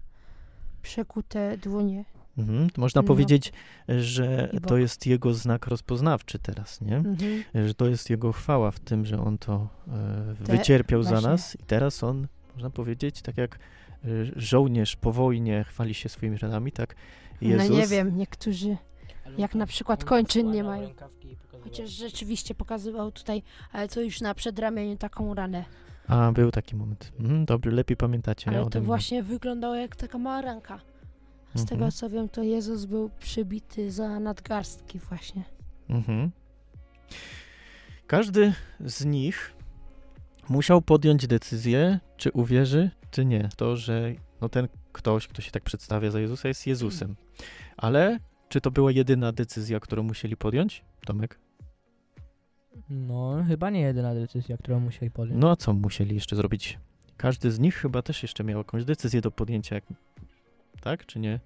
przekute dłonie. Mhm. to Można No. powiedzieć, że to jest jego znak rozpoznawczy teraz, nie? Mhm. Że to jest jego chwała w tym, że on to e, Te- wycierpiał za nas i teraz on, można powiedzieć, tak jak e, żołnierz po wojnie chwali się swoimi ranami, tak Jezus. No nie wiem, niektórzy Jak na przykład kończyn nie mają. Chociaż rzeczywiście pokazywał tutaj, ale to już na przedramieniu taką ranę. A, był taki moment. Mhm, dobry, lepiej pamiętacie Ale ode to mnie. właśnie wyglądało jak taka mała ranka. Z Mhm. tego co wiem, to Jezus był przybity za nadgarstki właśnie. Mhm. Każdy z nich musiał podjąć decyzję, czy uwierzy, czy nie. To, że no ten ktoś, kto się tak przedstawia za Jezusa, jest Jezusem. Ale czy to była jedyna decyzja, którą musieli podjąć? Tomek? No, chyba nie jedyna decyzja, którą musieli podjąć. No a co musieli jeszcze zrobić? Każdy z nich chyba też jeszcze miał jakąś decyzję do podjęcia, jak... tak czy nie?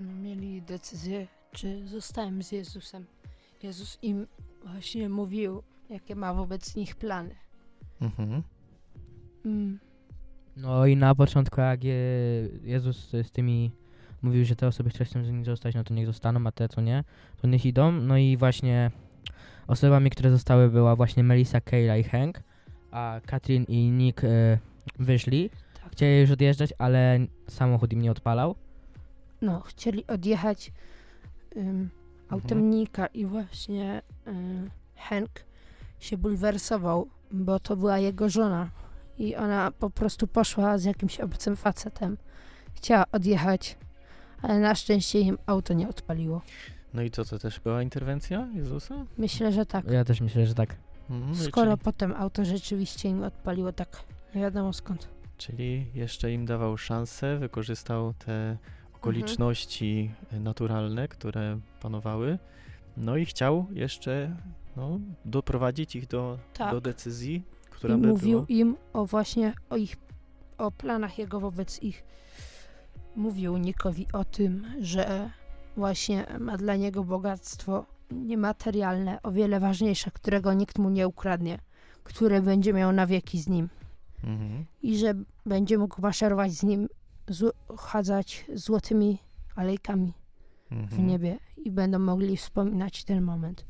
Mieli decyzję, czy zostałem z Jezusem. Jezus im właśnie mówił, jakie ma wobec nich plany. Mhm. Mm. No i na początku, jak je, Jezus z tymi mówił, że te osoby, które chcą z nim zostać, no to niech zostaną, a te, co nie, to niech idą. No i właśnie osobami, które zostały, była właśnie Melissa, Kayla i Hank, a Katrin i Nick e, wyszli. Tak. Chcieli już odjeżdżać, ale samochód im nie odpalał. No, chcieli odjechać autem Mhm. Nika i właśnie y, Hank się bulwersował, bo to była jego żona i ona po prostu poszła z jakimś obcym facetem. Chciała odjechać, ale na szczęście im auto nie odpaliło. No i co, to też była interwencja Jezusa? Myślę, że tak. Ja też myślę, że tak. Mhm. Skoro Czyli, potem auto rzeczywiście im odpaliło, tak nie wiadomo skąd. czyli jeszcze im dawał szansę, wykorzystał te okoliczności naturalne, które panowały, no i chciał jeszcze no, doprowadzić ich do, Tak. do decyzji, która I by mówił była... im o właśnie o ich o planach jego wobec ich. Mówił Nikowi o tym, że właśnie ma dla niego bogactwo niematerialne, o wiele ważniejsze, którego nikt mu nie ukradnie, które będzie miał na wieki z nim Mhm. i że będzie mógł maszerować z nim, chadzać złotymi alejkami w Mhm. niebie i będą mogli wspominać ten moment.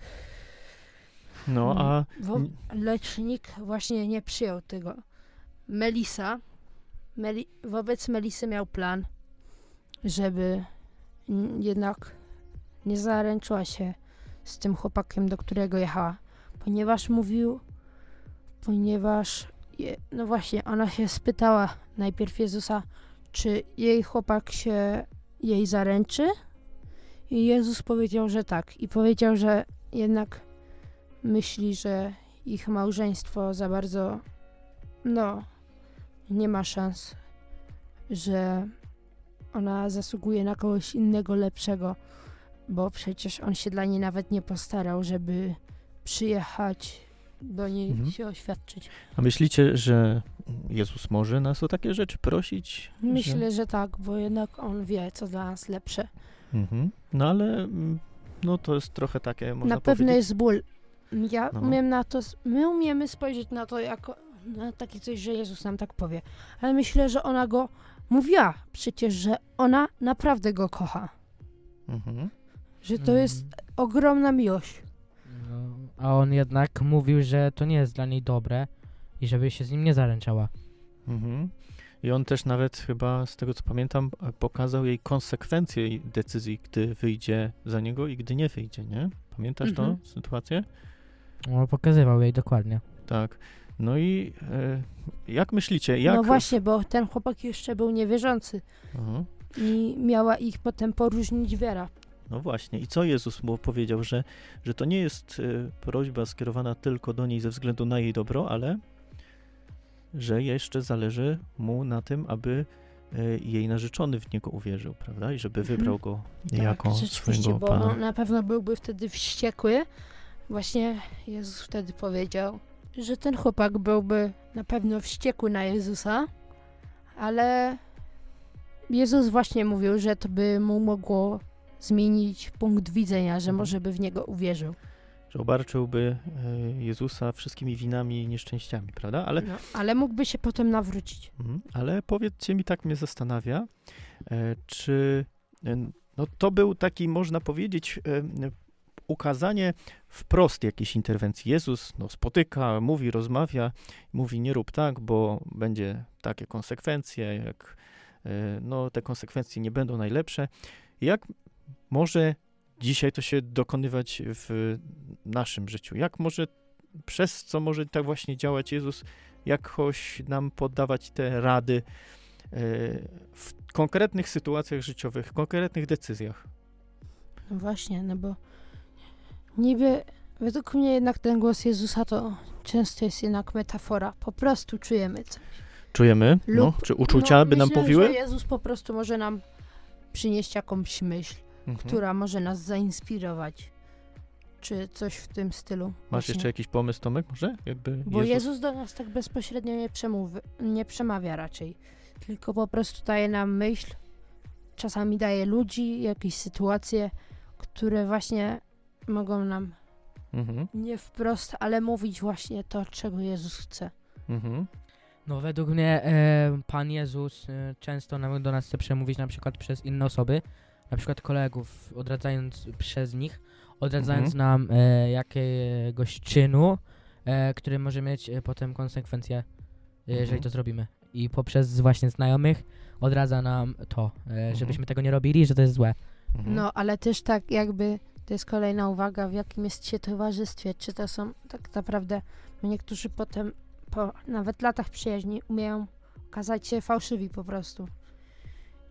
No a Wo- lecz nikt właśnie nie przyjął tego. Melisa, Meli, wobec Melisy miał plan, żeby jednak nie zaręczyła się z tym chłopakiem, do którego jechała, ponieważ mówił, ponieważ, je, no właśnie, ona się spytała najpierw Jezusa, czy jej chłopak się jej zaręczy? I Jezus powiedział, że tak. I powiedział, że jednak myśli, że ich małżeństwo za bardzo, no, nie ma szans, że ona zasługuje na kogoś innego, lepszego, bo przecież on się dla niej nawet nie postarał, żeby przyjechać do niej Mhm. się oświadczyć. A myślicie, że Jezus może nas o takie rzeczy prosić? Myślę, że tak, bo jednak on wie, co dla nas lepsze. Że... Mhm. No ale mm, no to jest trochę takie, można na pewno jest ból. Ja No. umiem na to, my umiemy spojrzeć na to jako na takie coś, że Jezus nam tak powie. Ale myślę, że ona go mówiła przecież, że ona naprawdę go kocha. Mhm. Że to jest ogromna miłość. No, a on jednak mówił, że to nie jest dla niej dobre i żeby się z nim nie zaręczała. Mhm. I on też nawet chyba, z tego co pamiętam, e, pokazał jej konsekwencje jej decyzji, gdy wyjdzie za niego i gdy nie wyjdzie, nie? Pamiętasz Mhm. tą sytuację? On pokazywał jej dokładnie. Tak. No i e, jak myślicie, jak... No właśnie, bo ten chłopak jeszcze był niewierzący Aha. i miała ich potem poróżnić wiara. No właśnie. I co Jezus mu powiedział, że, że to nie jest e, prośba skierowana tylko do niej ze względu na jej dobro, ale że jeszcze zależy mu na tym, aby e, jej narzeczony w niego uwierzył, prawda? I żeby Mhm. wybrał go Tak, jako rzeczywiście, swojego bo Pana. on na pewno byłby wtedy wściekły. Właśnie Jezus wtedy powiedział, że ten chłopak byłby na pewno wściekły na Jezusa, ale Jezus właśnie mówił, że to by mu mogło zmienić punkt widzenia, że Mhm. może by w niego uwierzył. Że obarczyłby e, Jezusa wszystkimi winami i nieszczęściami, prawda? Ale, No, ale mógłby się potem nawrócić. mhm. ale powiedzcie mi, tak mnie zastanawia, e, czy e, no, to był taki, można powiedzieć, ukazanie wprost jakiejś interwencji. Jezus no, spotyka, mówi, rozmawia, mówi nie rób tak, bo będzie takie konsekwencje, jak no, te konsekwencje nie będą najlepsze. Jak może dzisiaj to się dokonywać w naszym życiu? Jak może, przez co może tak właśnie działać Jezus, jakoś nam poddawać te rady e, w konkretnych sytuacjach życiowych, w konkretnych decyzjach? No właśnie, no bo niby według mnie jednak ten głos Jezusa to często jest jednak metafora. Po prostu czujemy coś. Czujemy? no, Lub- czy uczucia no, by nam myślę, powiły? Że Jezus po prostu może nam przynieść jakąś myśl, Mhm. która może nas zainspirować. czy coś w tym stylu. Masz właśnie. jeszcze jakiś pomysł, Tomek, może? Jakby Bo Jezus... do nas tak bezpośrednio nie, przemówi, nie przemawia raczej, tylko po prostu daje nam myśl, czasami daje ludzi, jakieś sytuacje, które właśnie mogą nam Mhm, nie wprost, ale mówić właśnie to, czego Jezus chce. mhm, No według mnie e, Pan Jezus e, często nam, do nas chce przemówić na przykład przez inne osoby, na przykład kolegów, odradzając przez nich, odradzając Mhm. nam e, jakiegoś czynu, e, który może mieć e, potem konsekwencje, e, jeżeli Mhm. to zrobimy. I poprzez właśnie znajomych odradza nam to, e, Mhm. żebyśmy tego nie robili, że to jest złe. No, ale też tak jakby, to jest kolejna uwaga, w jakim jest się towarzystwie, czy to są tak naprawdę, no niektórzy potem, po nawet latach przyjaźni, umieją okazać się fałszywi po prostu.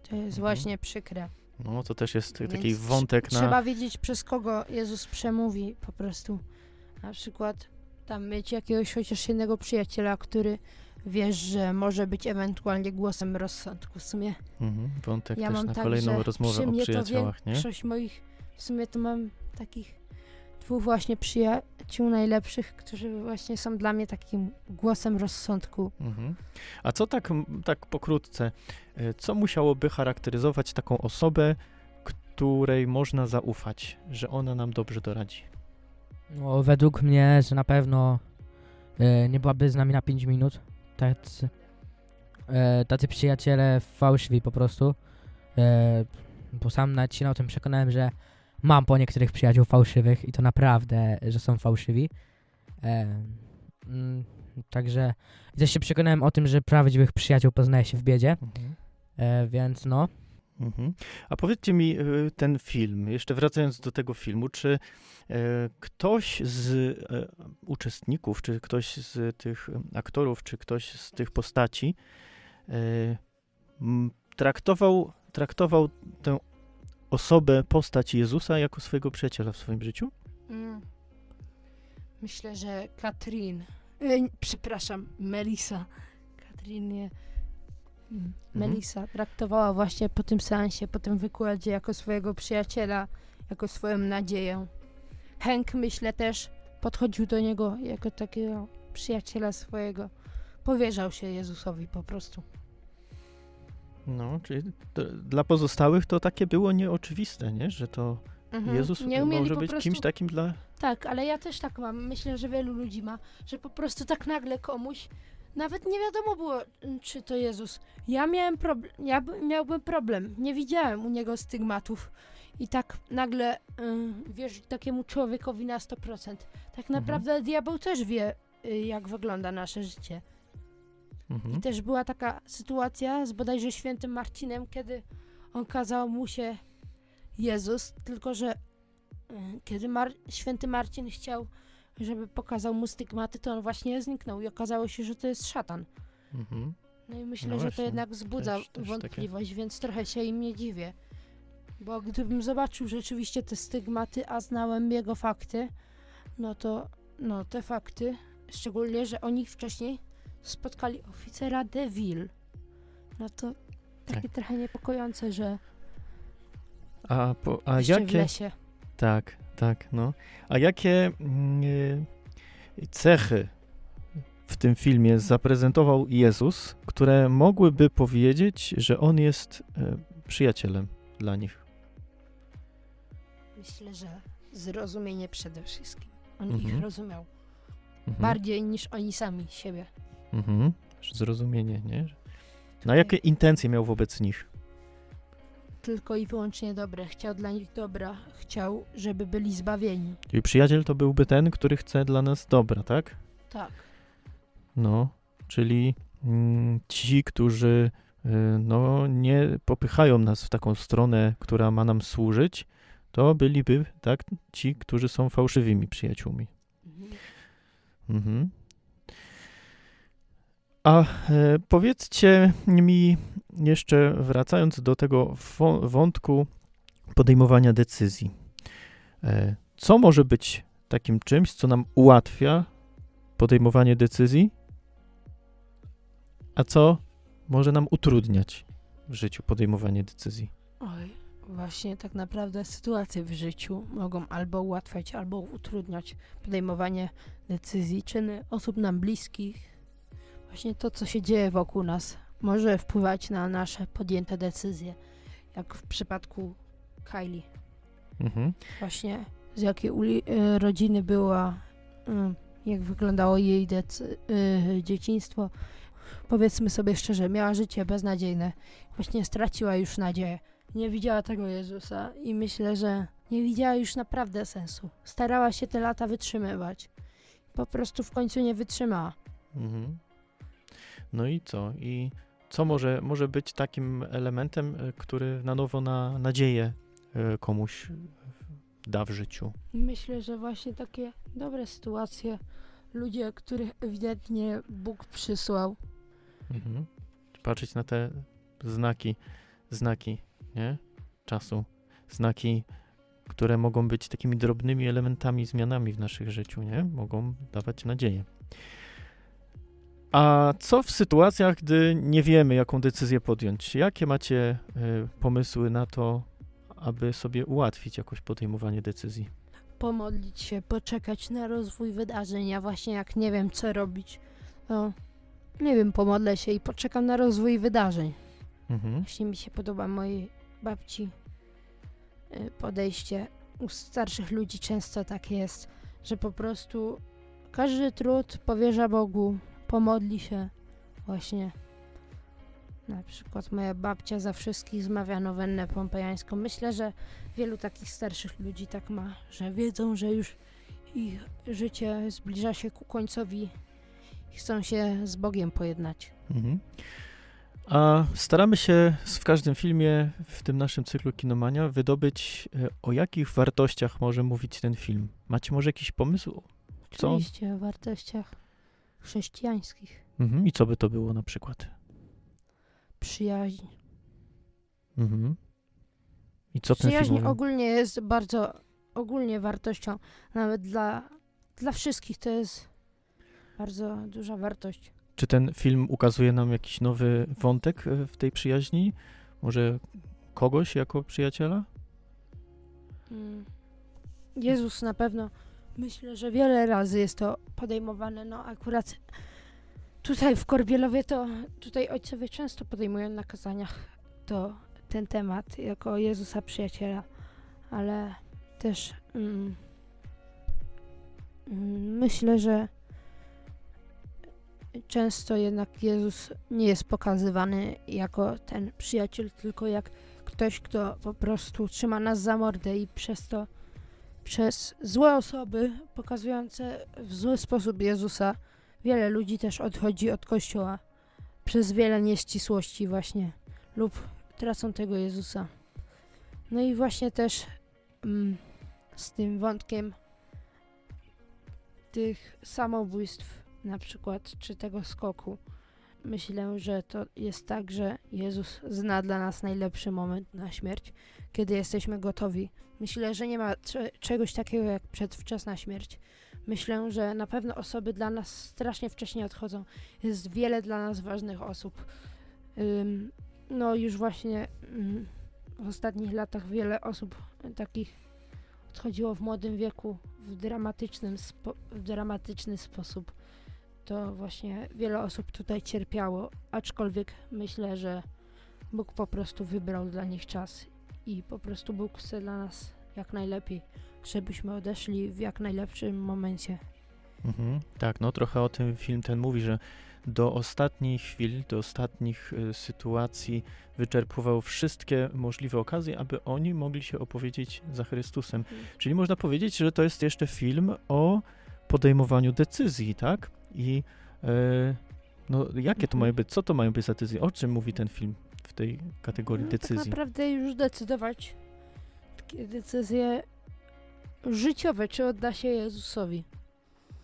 To jest Mhm. właśnie przykre. No, to też jest taki Więc wątek tr- na... Trzeba wiedzieć, przez kogo Jezus przemówi po prostu. Na przykład tam mieć jakiegoś chociaż jednego przyjaciela, który wiesz, że może być ewentualnie głosem rozsądku. W sumie Mhm, wątek ja też mam na tak, kolejną rozmowę o przyjaciołach, nie? większość moich, w sumie to mam takich dwóch właśnie przyjaciół najlepszych, którzy właśnie są dla mnie takim głosem rozsądku. Mhm. A co tak, tak pokrótce, e, co musiałoby charakteryzować taką osobę, której można zaufać, że ona nam dobrze doradzi? No, według mnie, że na pewno e, nie byłaby z nami na 5 minut. Tacy, e, tacy przyjaciele fałszywi po prostu. E, bo sam nawet się o tym przekonałem, że mam po niektórych przyjaciół fałszywych i to naprawdę, że są fałszywi. E, mm, także też się przekonałem o tym, że prawdziwych przyjaciół poznaje się w biedzie, Mhm. e, więc no. Mhm. A powiedzcie mi y, ten film, jeszcze wracając do tego filmu, czy e, ktoś z e, uczestników, czy ktoś z tych aktorów, czy ktoś z tych postaci e, traktował, traktował tę osobę, postać Jezusa jako swojego przyjaciela w swoim życiu? Mm. Myślę, że Katrin, e, przepraszam, Melisa, Katrin nie, mm, Melisa traktowała właśnie po tym seansie, po tym wykładzie jako swojego przyjaciela, jako swoją nadzieję. Henk, myślę też, podchodził do niego jako takiego przyjaciela swojego. Powierzał się Jezusowi po prostu. No, czyli to, dla pozostałych to takie było nieoczywiste, nie? Że to Mhm. Jezus nie może być prostu... kimś takim dla... Tak, ale ja też tak mam. Myślę, że wielu ludzi ma, że po prostu tak nagle komuś, nawet nie wiadomo było, mm, czy to Jezus. Ja miałem problem, ja by- miałbym problem. Nie widziałem u niego stygmatów. I tak nagle ym, wierzyć takiemu człowiekowi na 100%. Tak Mhm. naprawdę diabeł też wie, y, jak wygląda nasze życie. Mhm. I też była taka sytuacja z bodajże świętym Marcinem, kiedy on kazał mu się Jezus, tylko że y, kiedy Mar- święty Marcin chciał, żeby pokazał mu stygmaty, to on właśnie zniknął i okazało się, że to jest szatan. Mhm. No i myślę, No że właśnie, to jednak wzbudza też- też wątpliwość, więc trochę się im nie dziwię. Bo gdybym zobaczył rzeczywiście te stygmaty, a znałem jego fakty, no to no te fakty, szczególnie, że oni wcześniej spotkali oficera de Ville. No to takie Tak. trochę niepokojące, że A, po, a jakie... lesie. Tak, tak, no. A jakie e, cechy w tym filmie zaprezentował Jezus, które mogłyby powiedzieć, że on jest e, przyjacielem dla nich? Myślę, że zrozumienie przede wszystkim. On Mhm. ich rozumiał Mhm. bardziej niż oni sami siebie. Mhm. Zrozumienie, nie? Na jakie intencje miał wobec nich? Tylko i wyłącznie dobre. Chciał dla nich dobra. Chciał, żeby byli zbawieni. Czyli przyjaciel to byłby ten, który chce dla nas dobra, tak? Tak. No, czyli mm, ci, którzy y, no, nie popychają nas w taką stronę, która ma nam służyć, to byliby tak ci, którzy są fałszywymi przyjaciółmi. Mhm. Mhm. A e, powiedzcie mi jeszcze, wracając do tego wątku podejmowania decyzji, e, co może być takim czymś, co nam ułatwia podejmowanie decyzji, a co może nam utrudniać w życiu podejmowanie decyzji? Oj, właśnie tak naprawdę sytuacje w życiu mogą albo ułatwiać, albo utrudniać podejmowanie decyzji, czyny osób nam bliskich. Właśnie to, co się dzieje wokół nas, może wpływać na nasze podjęte decyzje, jak w przypadku Kylie. Mhm. Właśnie z jakiej e, rodziny była, mm, jak wyglądało jej e, dzieciństwo. Powiedzmy sobie szczerze, miała życie beznadziejne. Właśnie straciła już nadzieję. Nie widziała tego Jezusa i myślę, że nie widziała już naprawdę sensu. Starała się te lata wytrzymywać. Po prostu w końcu nie wytrzymała. Mhm. No i co? I co może, może być takim elementem, e, który na nowo na nadzieję e, komuś da w życiu? Myślę, że właśnie takie dobre sytuacje, ludzie, których ewidentnie Bóg przysłał, Mhm. Patrzeć na te znaki, znaki, nie? Czasu. Znaki, które mogą być takimi drobnymi elementami, zmianami w naszych życiu, nie? Mogą dawać nadzieję. A co w sytuacjach, gdy nie wiemy, jaką decyzję podjąć? Jakie macie y, pomysły na to, aby sobie ułatwić jakoś podejmowanie decyzji? pomodlić się, poczekać na rozwój wydarzeń, a właśnie jak nie wiem co robić, to nie wiem, pomodlę się i poczekam na rozwój wydarzeń. Mhm. Właśnie mi się podoba mojej babci y, podejście. U starszych ludzi często tak jest, że po prostu każdy trud powierza Bogu, pomodli się właśnie. Na przykład moja babcia za wszystkich zmawia nowennę pompejańską. Myślę, że wielu takich starszych ludzi tak ma, że wiedzą, że już ich życie zbliża się ku końcowi i chcą się z Bogiem pojednać. Mhm. A staramy się w każdym filmie w tym naszym cyklu Kinomania wydobyć, e, o jakich wartościach może mówić ten film. Macie może jakiś pomysł? Co? Oczywiście o wartościach chrześcijańskich. Mhm. I co by to było na przykład? Przyjaźń. Mhm. I co ten film Przyjaźń mówi? ogólnie jest bardzo ogólnie wartością, nawet dla, dla wszystkich to jest bardzo duża wartość. Czy ten film ukazuje nam jakiś nowy wątek e, w tej przyjaźni? Może kogoś jako przyjaciela? Mm. Jezus na pewno, myślę, że wiele razy jest to podejmowane, no akurat tutaj w Korbielowie to, tutaj ojcowie często podejmują na kazaniach to, ten temat jako Jezusa przyjaciela, ale też mm, mm, myślę, że często jednak Jezus nie jest pokazywany jako ten przyjaciel, tylko jak ktoś, kto po prostu trzyma nas za mordę i przez to, przez złe osoby pokazujące w zły sposób Jezusa, wiele ludzi też odchodzi od Kościoła przez wiele nieścisłości właśnie lub tracą tego Jezusa. No i właśnie też mm, z tym wątkiem tych samobójstw na przykład, czy tego skoku. Myślę, że to jest tak, że Jezus zna dla nas najlepszy moment na śmierć, kiedy jesteśmy gotowi. Myślę, że nie ma cze- czegoś takiego jak przedwczesna śmierć. Myślę, że na pewno osoby dla nas strasznie wcześnie odchodzą. Jest wiele dla nas ważnych osób. Ym, no już właśnie ym, w ostatnich latach wiele osób takich odchodziło w młodym wieku w dramatycznym w dramatyczny sposób to właśnie wiele osób tutaj cierpiało, aczkolwiek myślę, że Bóg po prostu wybrał dla nich czas i po prostu Bóg chce dla nas jak najlepiej, żebyśmy odeszli w jak najlepszym momencie. Mhm. Tak, no trochę o tym film ten mówi, że do ostatniej chwili, do ostatnich y, sytuacji wyczerpywał wszystkie możliwe okazje, aby oni mogli się opowiedzieć za Chrystusem. Mhm. Czyli można powiedzieć, że to jest jeszcze film o podejmowaniu decyzji, tak? I e, no, jakie to Mhm. mają być, co to mają być za decyzje? O czym mówi ten film w tej kategorii No, Tak decyzji? naprawdę już decydować takie decyzje życiowe, czy odda się Jezusowi.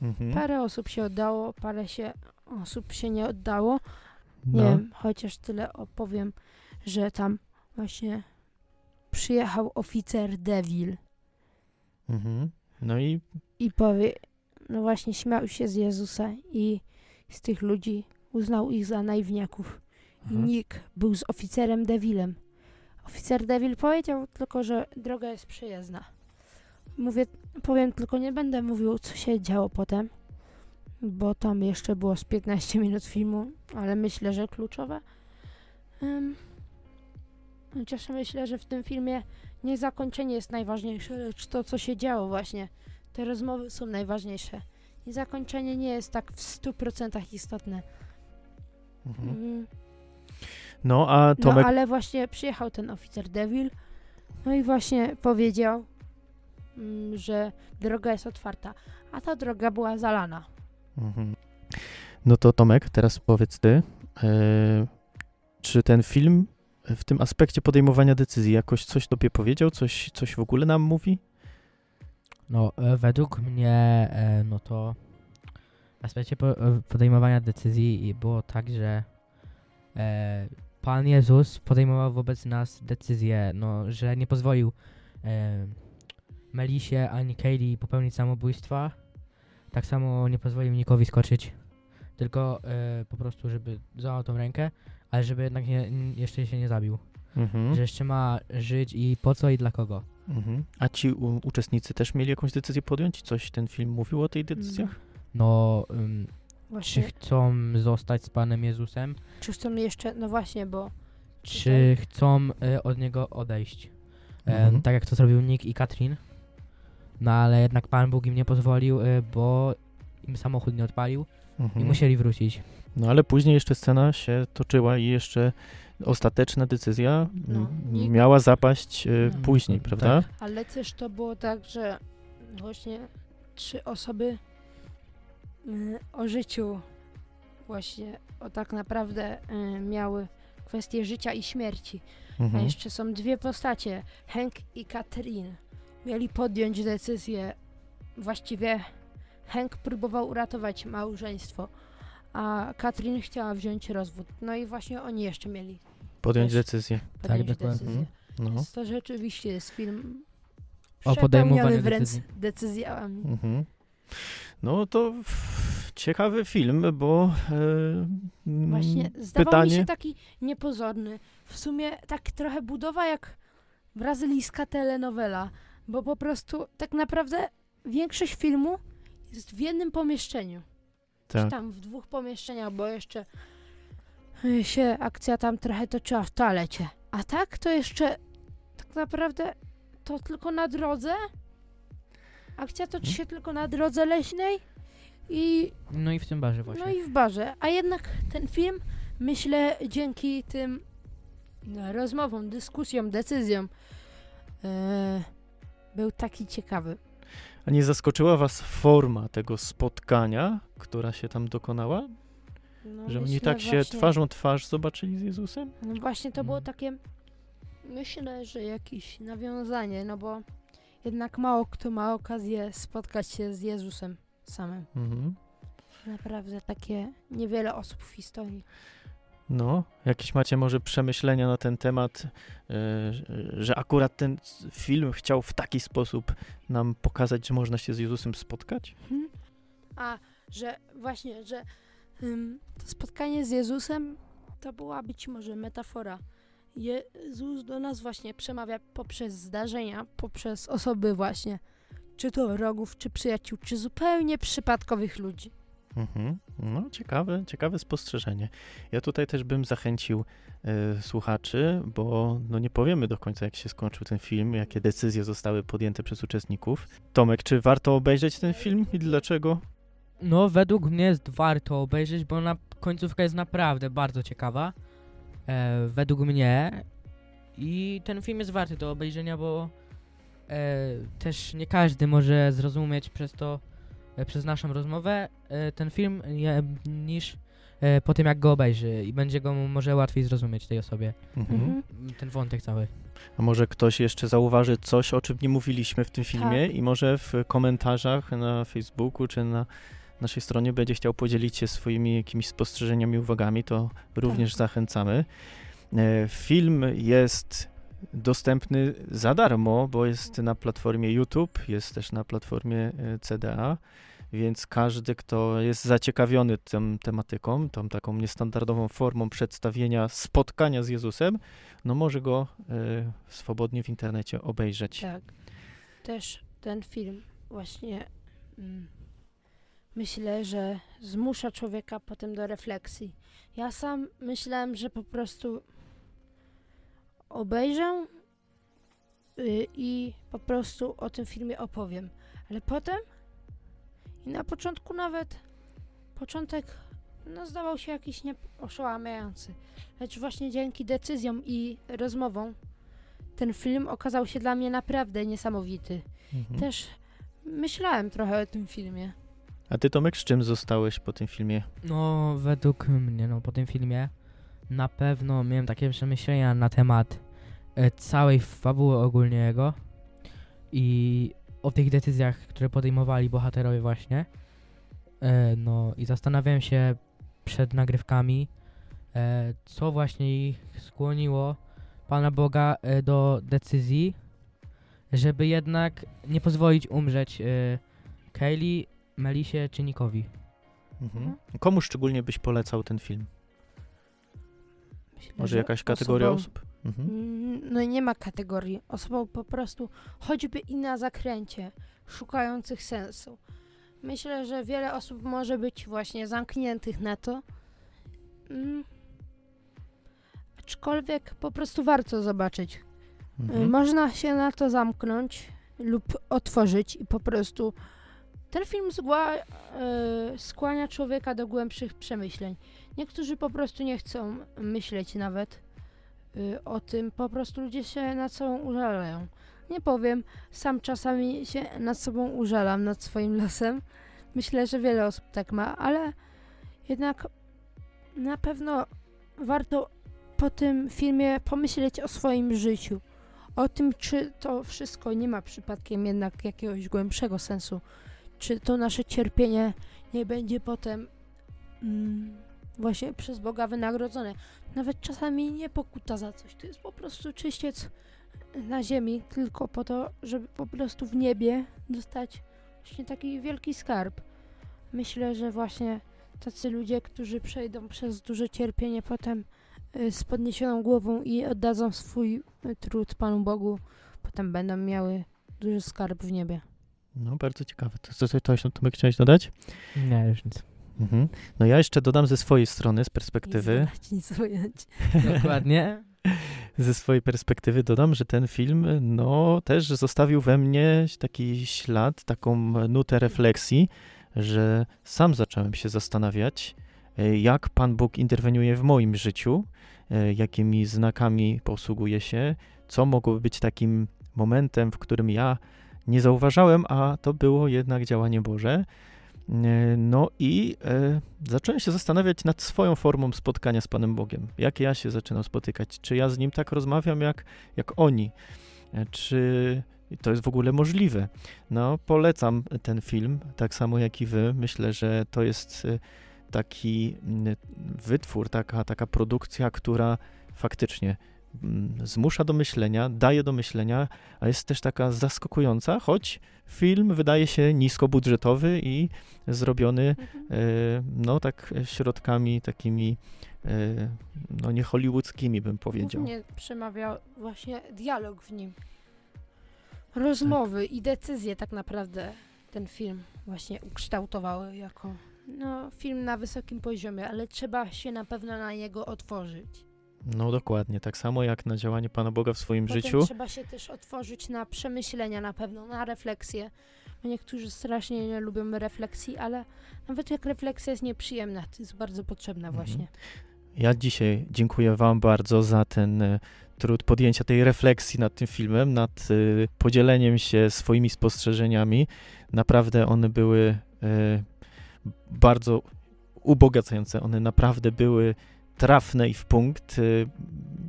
Mhm. Parę osób się oddało, parę się osób się nie oddało. Nie No. wiem, chociaż tyle opowiem, że tam właśnie przyjechał oficer Devil Mhm. No i i powie, no właśnie śmiał się z Jezusa i z tych ludzi uznał ich za naiwniaków. I aha. Nick był z oficerem Devilem. Oficer Devil powiedział tylko, że droga jest przyjezdna. Mówię, powiem tylko, nie będę mówił, co się działo potem, bo tam jeszcze było z 15 minut filmu, ale myślę, że kluczowe. Um, chociaż myślę, że w tym filmie nie zakończenie jest najważniejsze, lecz to, co się działo właśnie. Te rozmowy są najważniejsze. I zakończenie nie jest tak w 100% istotne. Mhm. Mm. No, a No Tomek, ale właśnie przyjechał ten oficer Devil, no i właśnie powiedział, mm, że droga jest otwarta, a ta droga była zalana. Mhm. No to Tomek, teraz powiedz ty, e, czy ten film w tym aspekcie podejmowania decyzji jakoś coś tobie powiedział, coś, coś w ogóle nam mówi? No, e, według mnie, e, no to w aspekcie e, podejmowania decyzji było tak, że Pan Jezus podejmował wobec nas decyzję, no, że nie pozwolił Melisie ani Kaylee popełnić samobójstwa. Tak samo nie pozwolił Nikowi skoczyć, tylko po prostu, żeby złamał tą rękę, ale żeby jednak nie, jeszcze się nie zabił. Mhm. Że jeszcze ma żyć i po co i dla kogo. Mhm. A ci u, uczestnicy też mieli jakąś decyzję podjąć? Coś ten film mówił o tej decyzjach? No, ym, czy Właśnie, chcą zostać z Panem Jezusem, czy chcą jeszcze, no właśnie, bo czy chcą y, od Niego odejść. E, Mhm. tak jak to zrobił Nick i Katrin. No ale jednak Pan Bóg im nie pozwolił, y, bo im samochód nie odpalił i Mhm. musieli wrócić. No ale później jeszcze scena się toczyła i jeszcze ostateczna decyzja No, miała zapaść e, No. później, Tak. prawda? Ale też to było tak, że właśnie trzy osoby y, o życiu właśnie o tak naprawdę y, miały kwestię życia i śmierci. A Mhm. jeszcze są dwie postacie, Hank i Katrin. Mieli podjąć decyzję. Właściwie Hank próbował uratować małżeństwo, a Katrin chciała wziąć rozwód. No i właśnie oni jeszcze mieli Podjąć też- decyzję. podjąć dokładnie. decyzję. No. Więc to rzeczywiście jest film O podejmowaniu wręcz decyzji. decyzjami. Mhm. No to ciekawy film, bo e, mm, Właśnie zdawał pytanie. mi się taki niepozorny. W sumie tak trochę budowa jak brazylijska telenowela, bo po prostu tak naprawdę większość filmu jest w jednym pomieszczeniu. Czy tak. tam w dwóch pomieszczeniach, bo jeszcze y, się akcja tam trochę toczyła w toalecie. A tak to jeszcze tak naprawdę to tylko na drodze. Akcja toczy się tylko na drodze leśnej i No i w tym barze właśnie. no i w barze. A jednak ten film, myślę, dzięki tym no, rozmowom, dyskusjom, decyzjom, e, był taki ciekawy. A nie zaskoczyła was forma tego spotkania, która się tam dokonała? No, Że oni tak się właśnie- twarzą twarz zobaczyli z Jezusem? No właśnie to było Mm. takie, myślę, że jakieś nawiązanie, no bo jednak mało kto ma okazję spotkać się z Jezusem samym. Mhm. Naprawdę takie niewiele osób w historii. No, jakieś macie może przemyślenia na ten temat, e, że akurat ten film chciał w taki sposób nam pokazać, że można się z Jezusem spotkać? Mhm. A, że właśnie, że ym, to spotkanie z Jezusem to była być może metafora. Jezus do nas właśnie przemawia poprzez zdarzenia, poprzez osoby właśnie, czy to wrogów, czy przyjaciół, czy zupełnie przypadkowych ludzi. Mhm. No, ciekawe, ciekawe spostrzeżenie. Ja tutaj też bym zachęcił e, słuchaczy, bo no nie powiemy do końca, jak się skończył ten film, jakie decyzje zostały podjęte przez uczestników. Tomek, czy warto obejrzeć ten film i dlaczego? No, według mnie jest warto obejrzeć, bo na końcówka jest naprawdę bardzo ciekawa. E, według mnie. I ten film jest warty do obejrzenia, bo e, też nie każdy może zrozumieć przez to, przez naszą rozmowę e, ten film, niż e, po tym jak go obejrzy i będzie go może łatwiej zrozumieć tej osobie. Mhm. Mhm. Ten wątek cały. A może ktoś jeszcze zauważy coś, o czym nie mówiliśmy w tym filmie Tak. i może w komentarzach na Facebooku czy na naszej stronie będzie chciał podzielić się swoimi jakimiś spostrzeżeniami, uwagami, to również Tak. zachęcamy. E, Film jest dostępny za darmo, bo jest na platformie YouTube, jest też na platformie e, CDA, więc każdy, kto jest zaciekawiony tą tematyką, tą taką niestandardową formą przedstawienia spotkania z Jezusem, no może go e, swobodnie w internecie obejrzeć. Tak. Też ten film właśnie mm, myślę, że zmusza człowieka potem do refleksji. Ja sam myślałem, że po prostu obejrzę y, i po prostu o tym filmie opowiem. Ale potem i na początku nawet początek no, zdawał się jakiś nieoszałamiający. Lecz właśnie dzięki decyzjom i rozmowom ten film okazał się dla mnie naprawdę niesamowity. Mhm. Też myślałem trochę o tym filmie. A ty, Tomek, z czym zostałeś po tym filmie? No, według mnie, no po tym filmie na pewno miałem takie przemyślenia na temat e, całej fabuły ogólnie jego i o tych decyzjach, które podejmowali bohaterowie właśnie. E, no i zastanawiałem się przed nagrywkami, e, co właśnie ich skłoniło Pana Boga do decyzji, żeby jednak nie pozwolić umrzeć Kaylee, Melisie czy Nikowi. Mhm. Komu szczególnie byś polecał ten film? Myślę, Może że jakaś kategoria osobą- osób? Mhm. Mm, No i nie ma kategorii. Osobą po prostu choćby i na zakręcie, szukających sensu. Myślę, że wiele osób może być właśnie zamkniętych na to. Mm. Aczkolwiek po prostu warto zobaczyć. Y, Mhm. Można się na to zamknąć lub otworzyć i po prostu ten film zgła, y, skłania człowieka do głębszych przemyśleń. Niektórzy po prostu nie chcą myśleć nawet y, o tym, po prostu ludzie się nad sobą użalają. Nie powiem, sam czasami się nad sobą użalam, nad swoim losem. Myślę, że wiele osób tak ma, ale jednak na pewno warto po tym filmie pomyśleć o swoim życiu o tym, czy to wszystko nie ma przypadkiem jednak jakiegoś głębszego sensu, czy to nasze cierpienie nie będzie potem mm, właśnie przez Boga wynagrodzone. Nawet czasami nie pokuta za coś, to jest po prostu czyściec na ziemi, tylko po to, żeby po prostu w niebie dostać właśnie taki wielki skarb. Myślę, że właśnie tacy ludzie, którzy przejdą przez duże cierpienie, potem y, z podniesioną głową i oddadzą swój y, trud Panu Bogu, potem będą miały duży skarb w niebie. No, bardzo ciekawe. To, co, coś, Tomek, chciałeś dodać? Nie, już nic. Mhm. No ja jeszcze dodam ze swojej strony, z perspektywy, Nic, nic ująć. Dokładnie. ze swojej perspektywy dodam, że ten film, no, też zostawił we mnie taki ślad, taką nutę refleksji, że sam zacząłem się zastanawiać, e, jak Pan Bóg interweniuje w moim życiu, e, jakimi znakami posługuje się, co mogłoby być takim momentem, w którym ja nie zauważałem, a to było jednak działanie Boże. E, No i e, zacząłem się zastanawiać nad swoją formą spotkania z Panem Bogiem. Jak ja się zaczynam spotykać? Czy ja z Nim tak rozmawiam, jak, jak oni? E, Czy to jest w ogóle możliwe? No, polecam ten film, tak samo jak i wy. Myślę, że to jest taki wytwór, taka, taka produkcja, która faktycznie zmusza do myślenia, daje do myślenia, a jest też taka zaskakująca, choć film wydaje się niskobudżetowy i zrobiony e, no tak środkami takimi e, no nie hollywoodzkimi bym powiedział. Głównie przemawia właśnie dialog w nim. Rozmowy i decyzje tak naprawdę ten film właśnie ukształtowały jako no, film na wysokim poziomie, ale trzeba się na pewno na niego otworzyć. No dokładnie, tak samo jak na działanie Pana Boga w swoim Potem życiu. trzeba się też otworzyć na przemyślenia na pewno, na refleksję. Bo niektórzy strasznie nie lubią refleksji, ale nawet jak refleksja jest nieprzyjemna, to jest bardzo potrzebna Mhm. właśnie. Ja dzisiaj dziękuję Wam bardzo za ten e, trud podjęcia tej refleksji nad tym filmem, nad e, podzieleniem się swoimi spostrzeżeniami. Naprawdę one były e, bardzo ubogacające, one naprawdę były trafne i w punkt. E,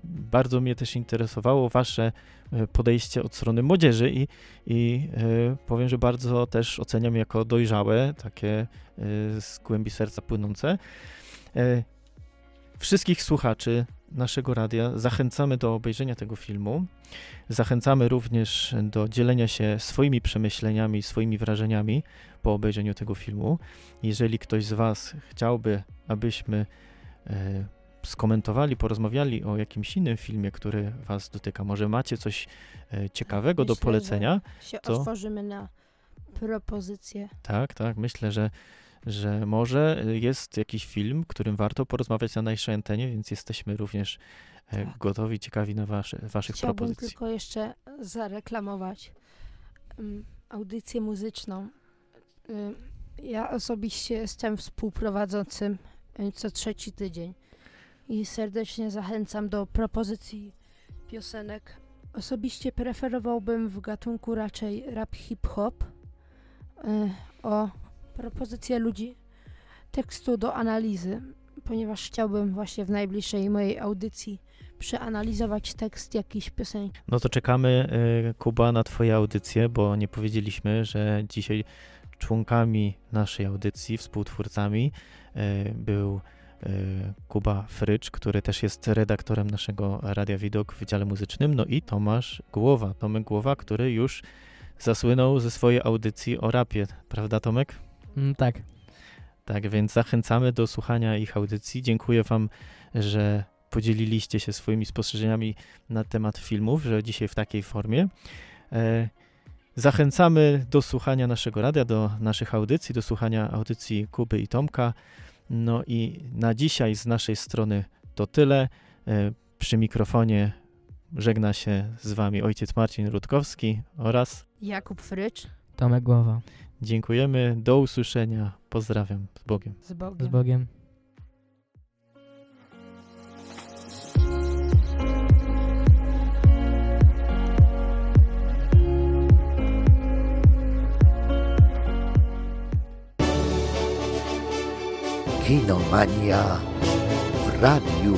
Bardzo mnie też interesowało Wasze e, podejście od strony młodzieży i, i e, powiem, że bardzo też oceniam jako dojrzałe, takie z głębi serca płynące. Wszystkich słuchaczy naszego radia zachęcamy do obejrzenia tego filmu. Zachęcamy również do dzielenia się swoimi przemyśleniami, swoimi wrażeniami po obejrzeniu tego filmu. Jeżeli ktoś z Was chciałby, abyśmy skomentowali, porozmawiali o jakimś innym filmie, który Was dotyka, może macie coś e, ciekawego do Myślę, że- polecenia, Się To- otworzymy na propozycje. tak, tak, myślę, że, że może jest jakiś film, którym warto porozmawiać na naszej antenie, więc jesteśmy również e, Tak. gotowi, ciekawi na wasze, Waszych Chciałbym propozycji. tylko jeszcze zareklamować um, audycję muzyczną. Ym, ja osobiście jestem współprowadzącym y, co trzeci tydzień i serdecznie zachęcam do propozycji piosenek. Osobiście preferowałbym w gatunku raczej rap hip-hop y, o propozycję ludzi tekstu do analizy, ponieważ chciałbym właśnie w najbliższej mojej audycji przeanalizować tekst jakiejś piosenki. No to czekamy, e, Kuba, na Twoje audycje, bo nie powiedzieliśmy, że dzisiaj członkami naszej audycji, współtwórcami e, był Kuba Frycz, który też jest redaktorem naszego Radia Widok w Wydziale Muzycznym, no i Tomasz Głowa, Tomek Głowa, który już zasłynął ze swojej audycji o rapie, prawda Tomek? Mm, tak. Tak, więc zachęcamy do słuchania ich audycji. Dziękuję Wam, że podzieliliście się swoimi spostrzeżeniami na temat filmów, że dzisiaj w takiej formie. E, zachęcamy do słuchania naszego radia, do naszych audycji, do słuchania audycji Kuby i Tomka. No i na dzisiaj z naszej strony to tyle. E, przy mikrofonie żegna się z Wami ojciec Marcin Rutkowski oraz Jakub Frycz Tomek Głowa. dziękujemy. Do usłyszenia. Pozdrawiam. Z Bogiem. z Bogiem. Z Bogiem. Kinomania w radiu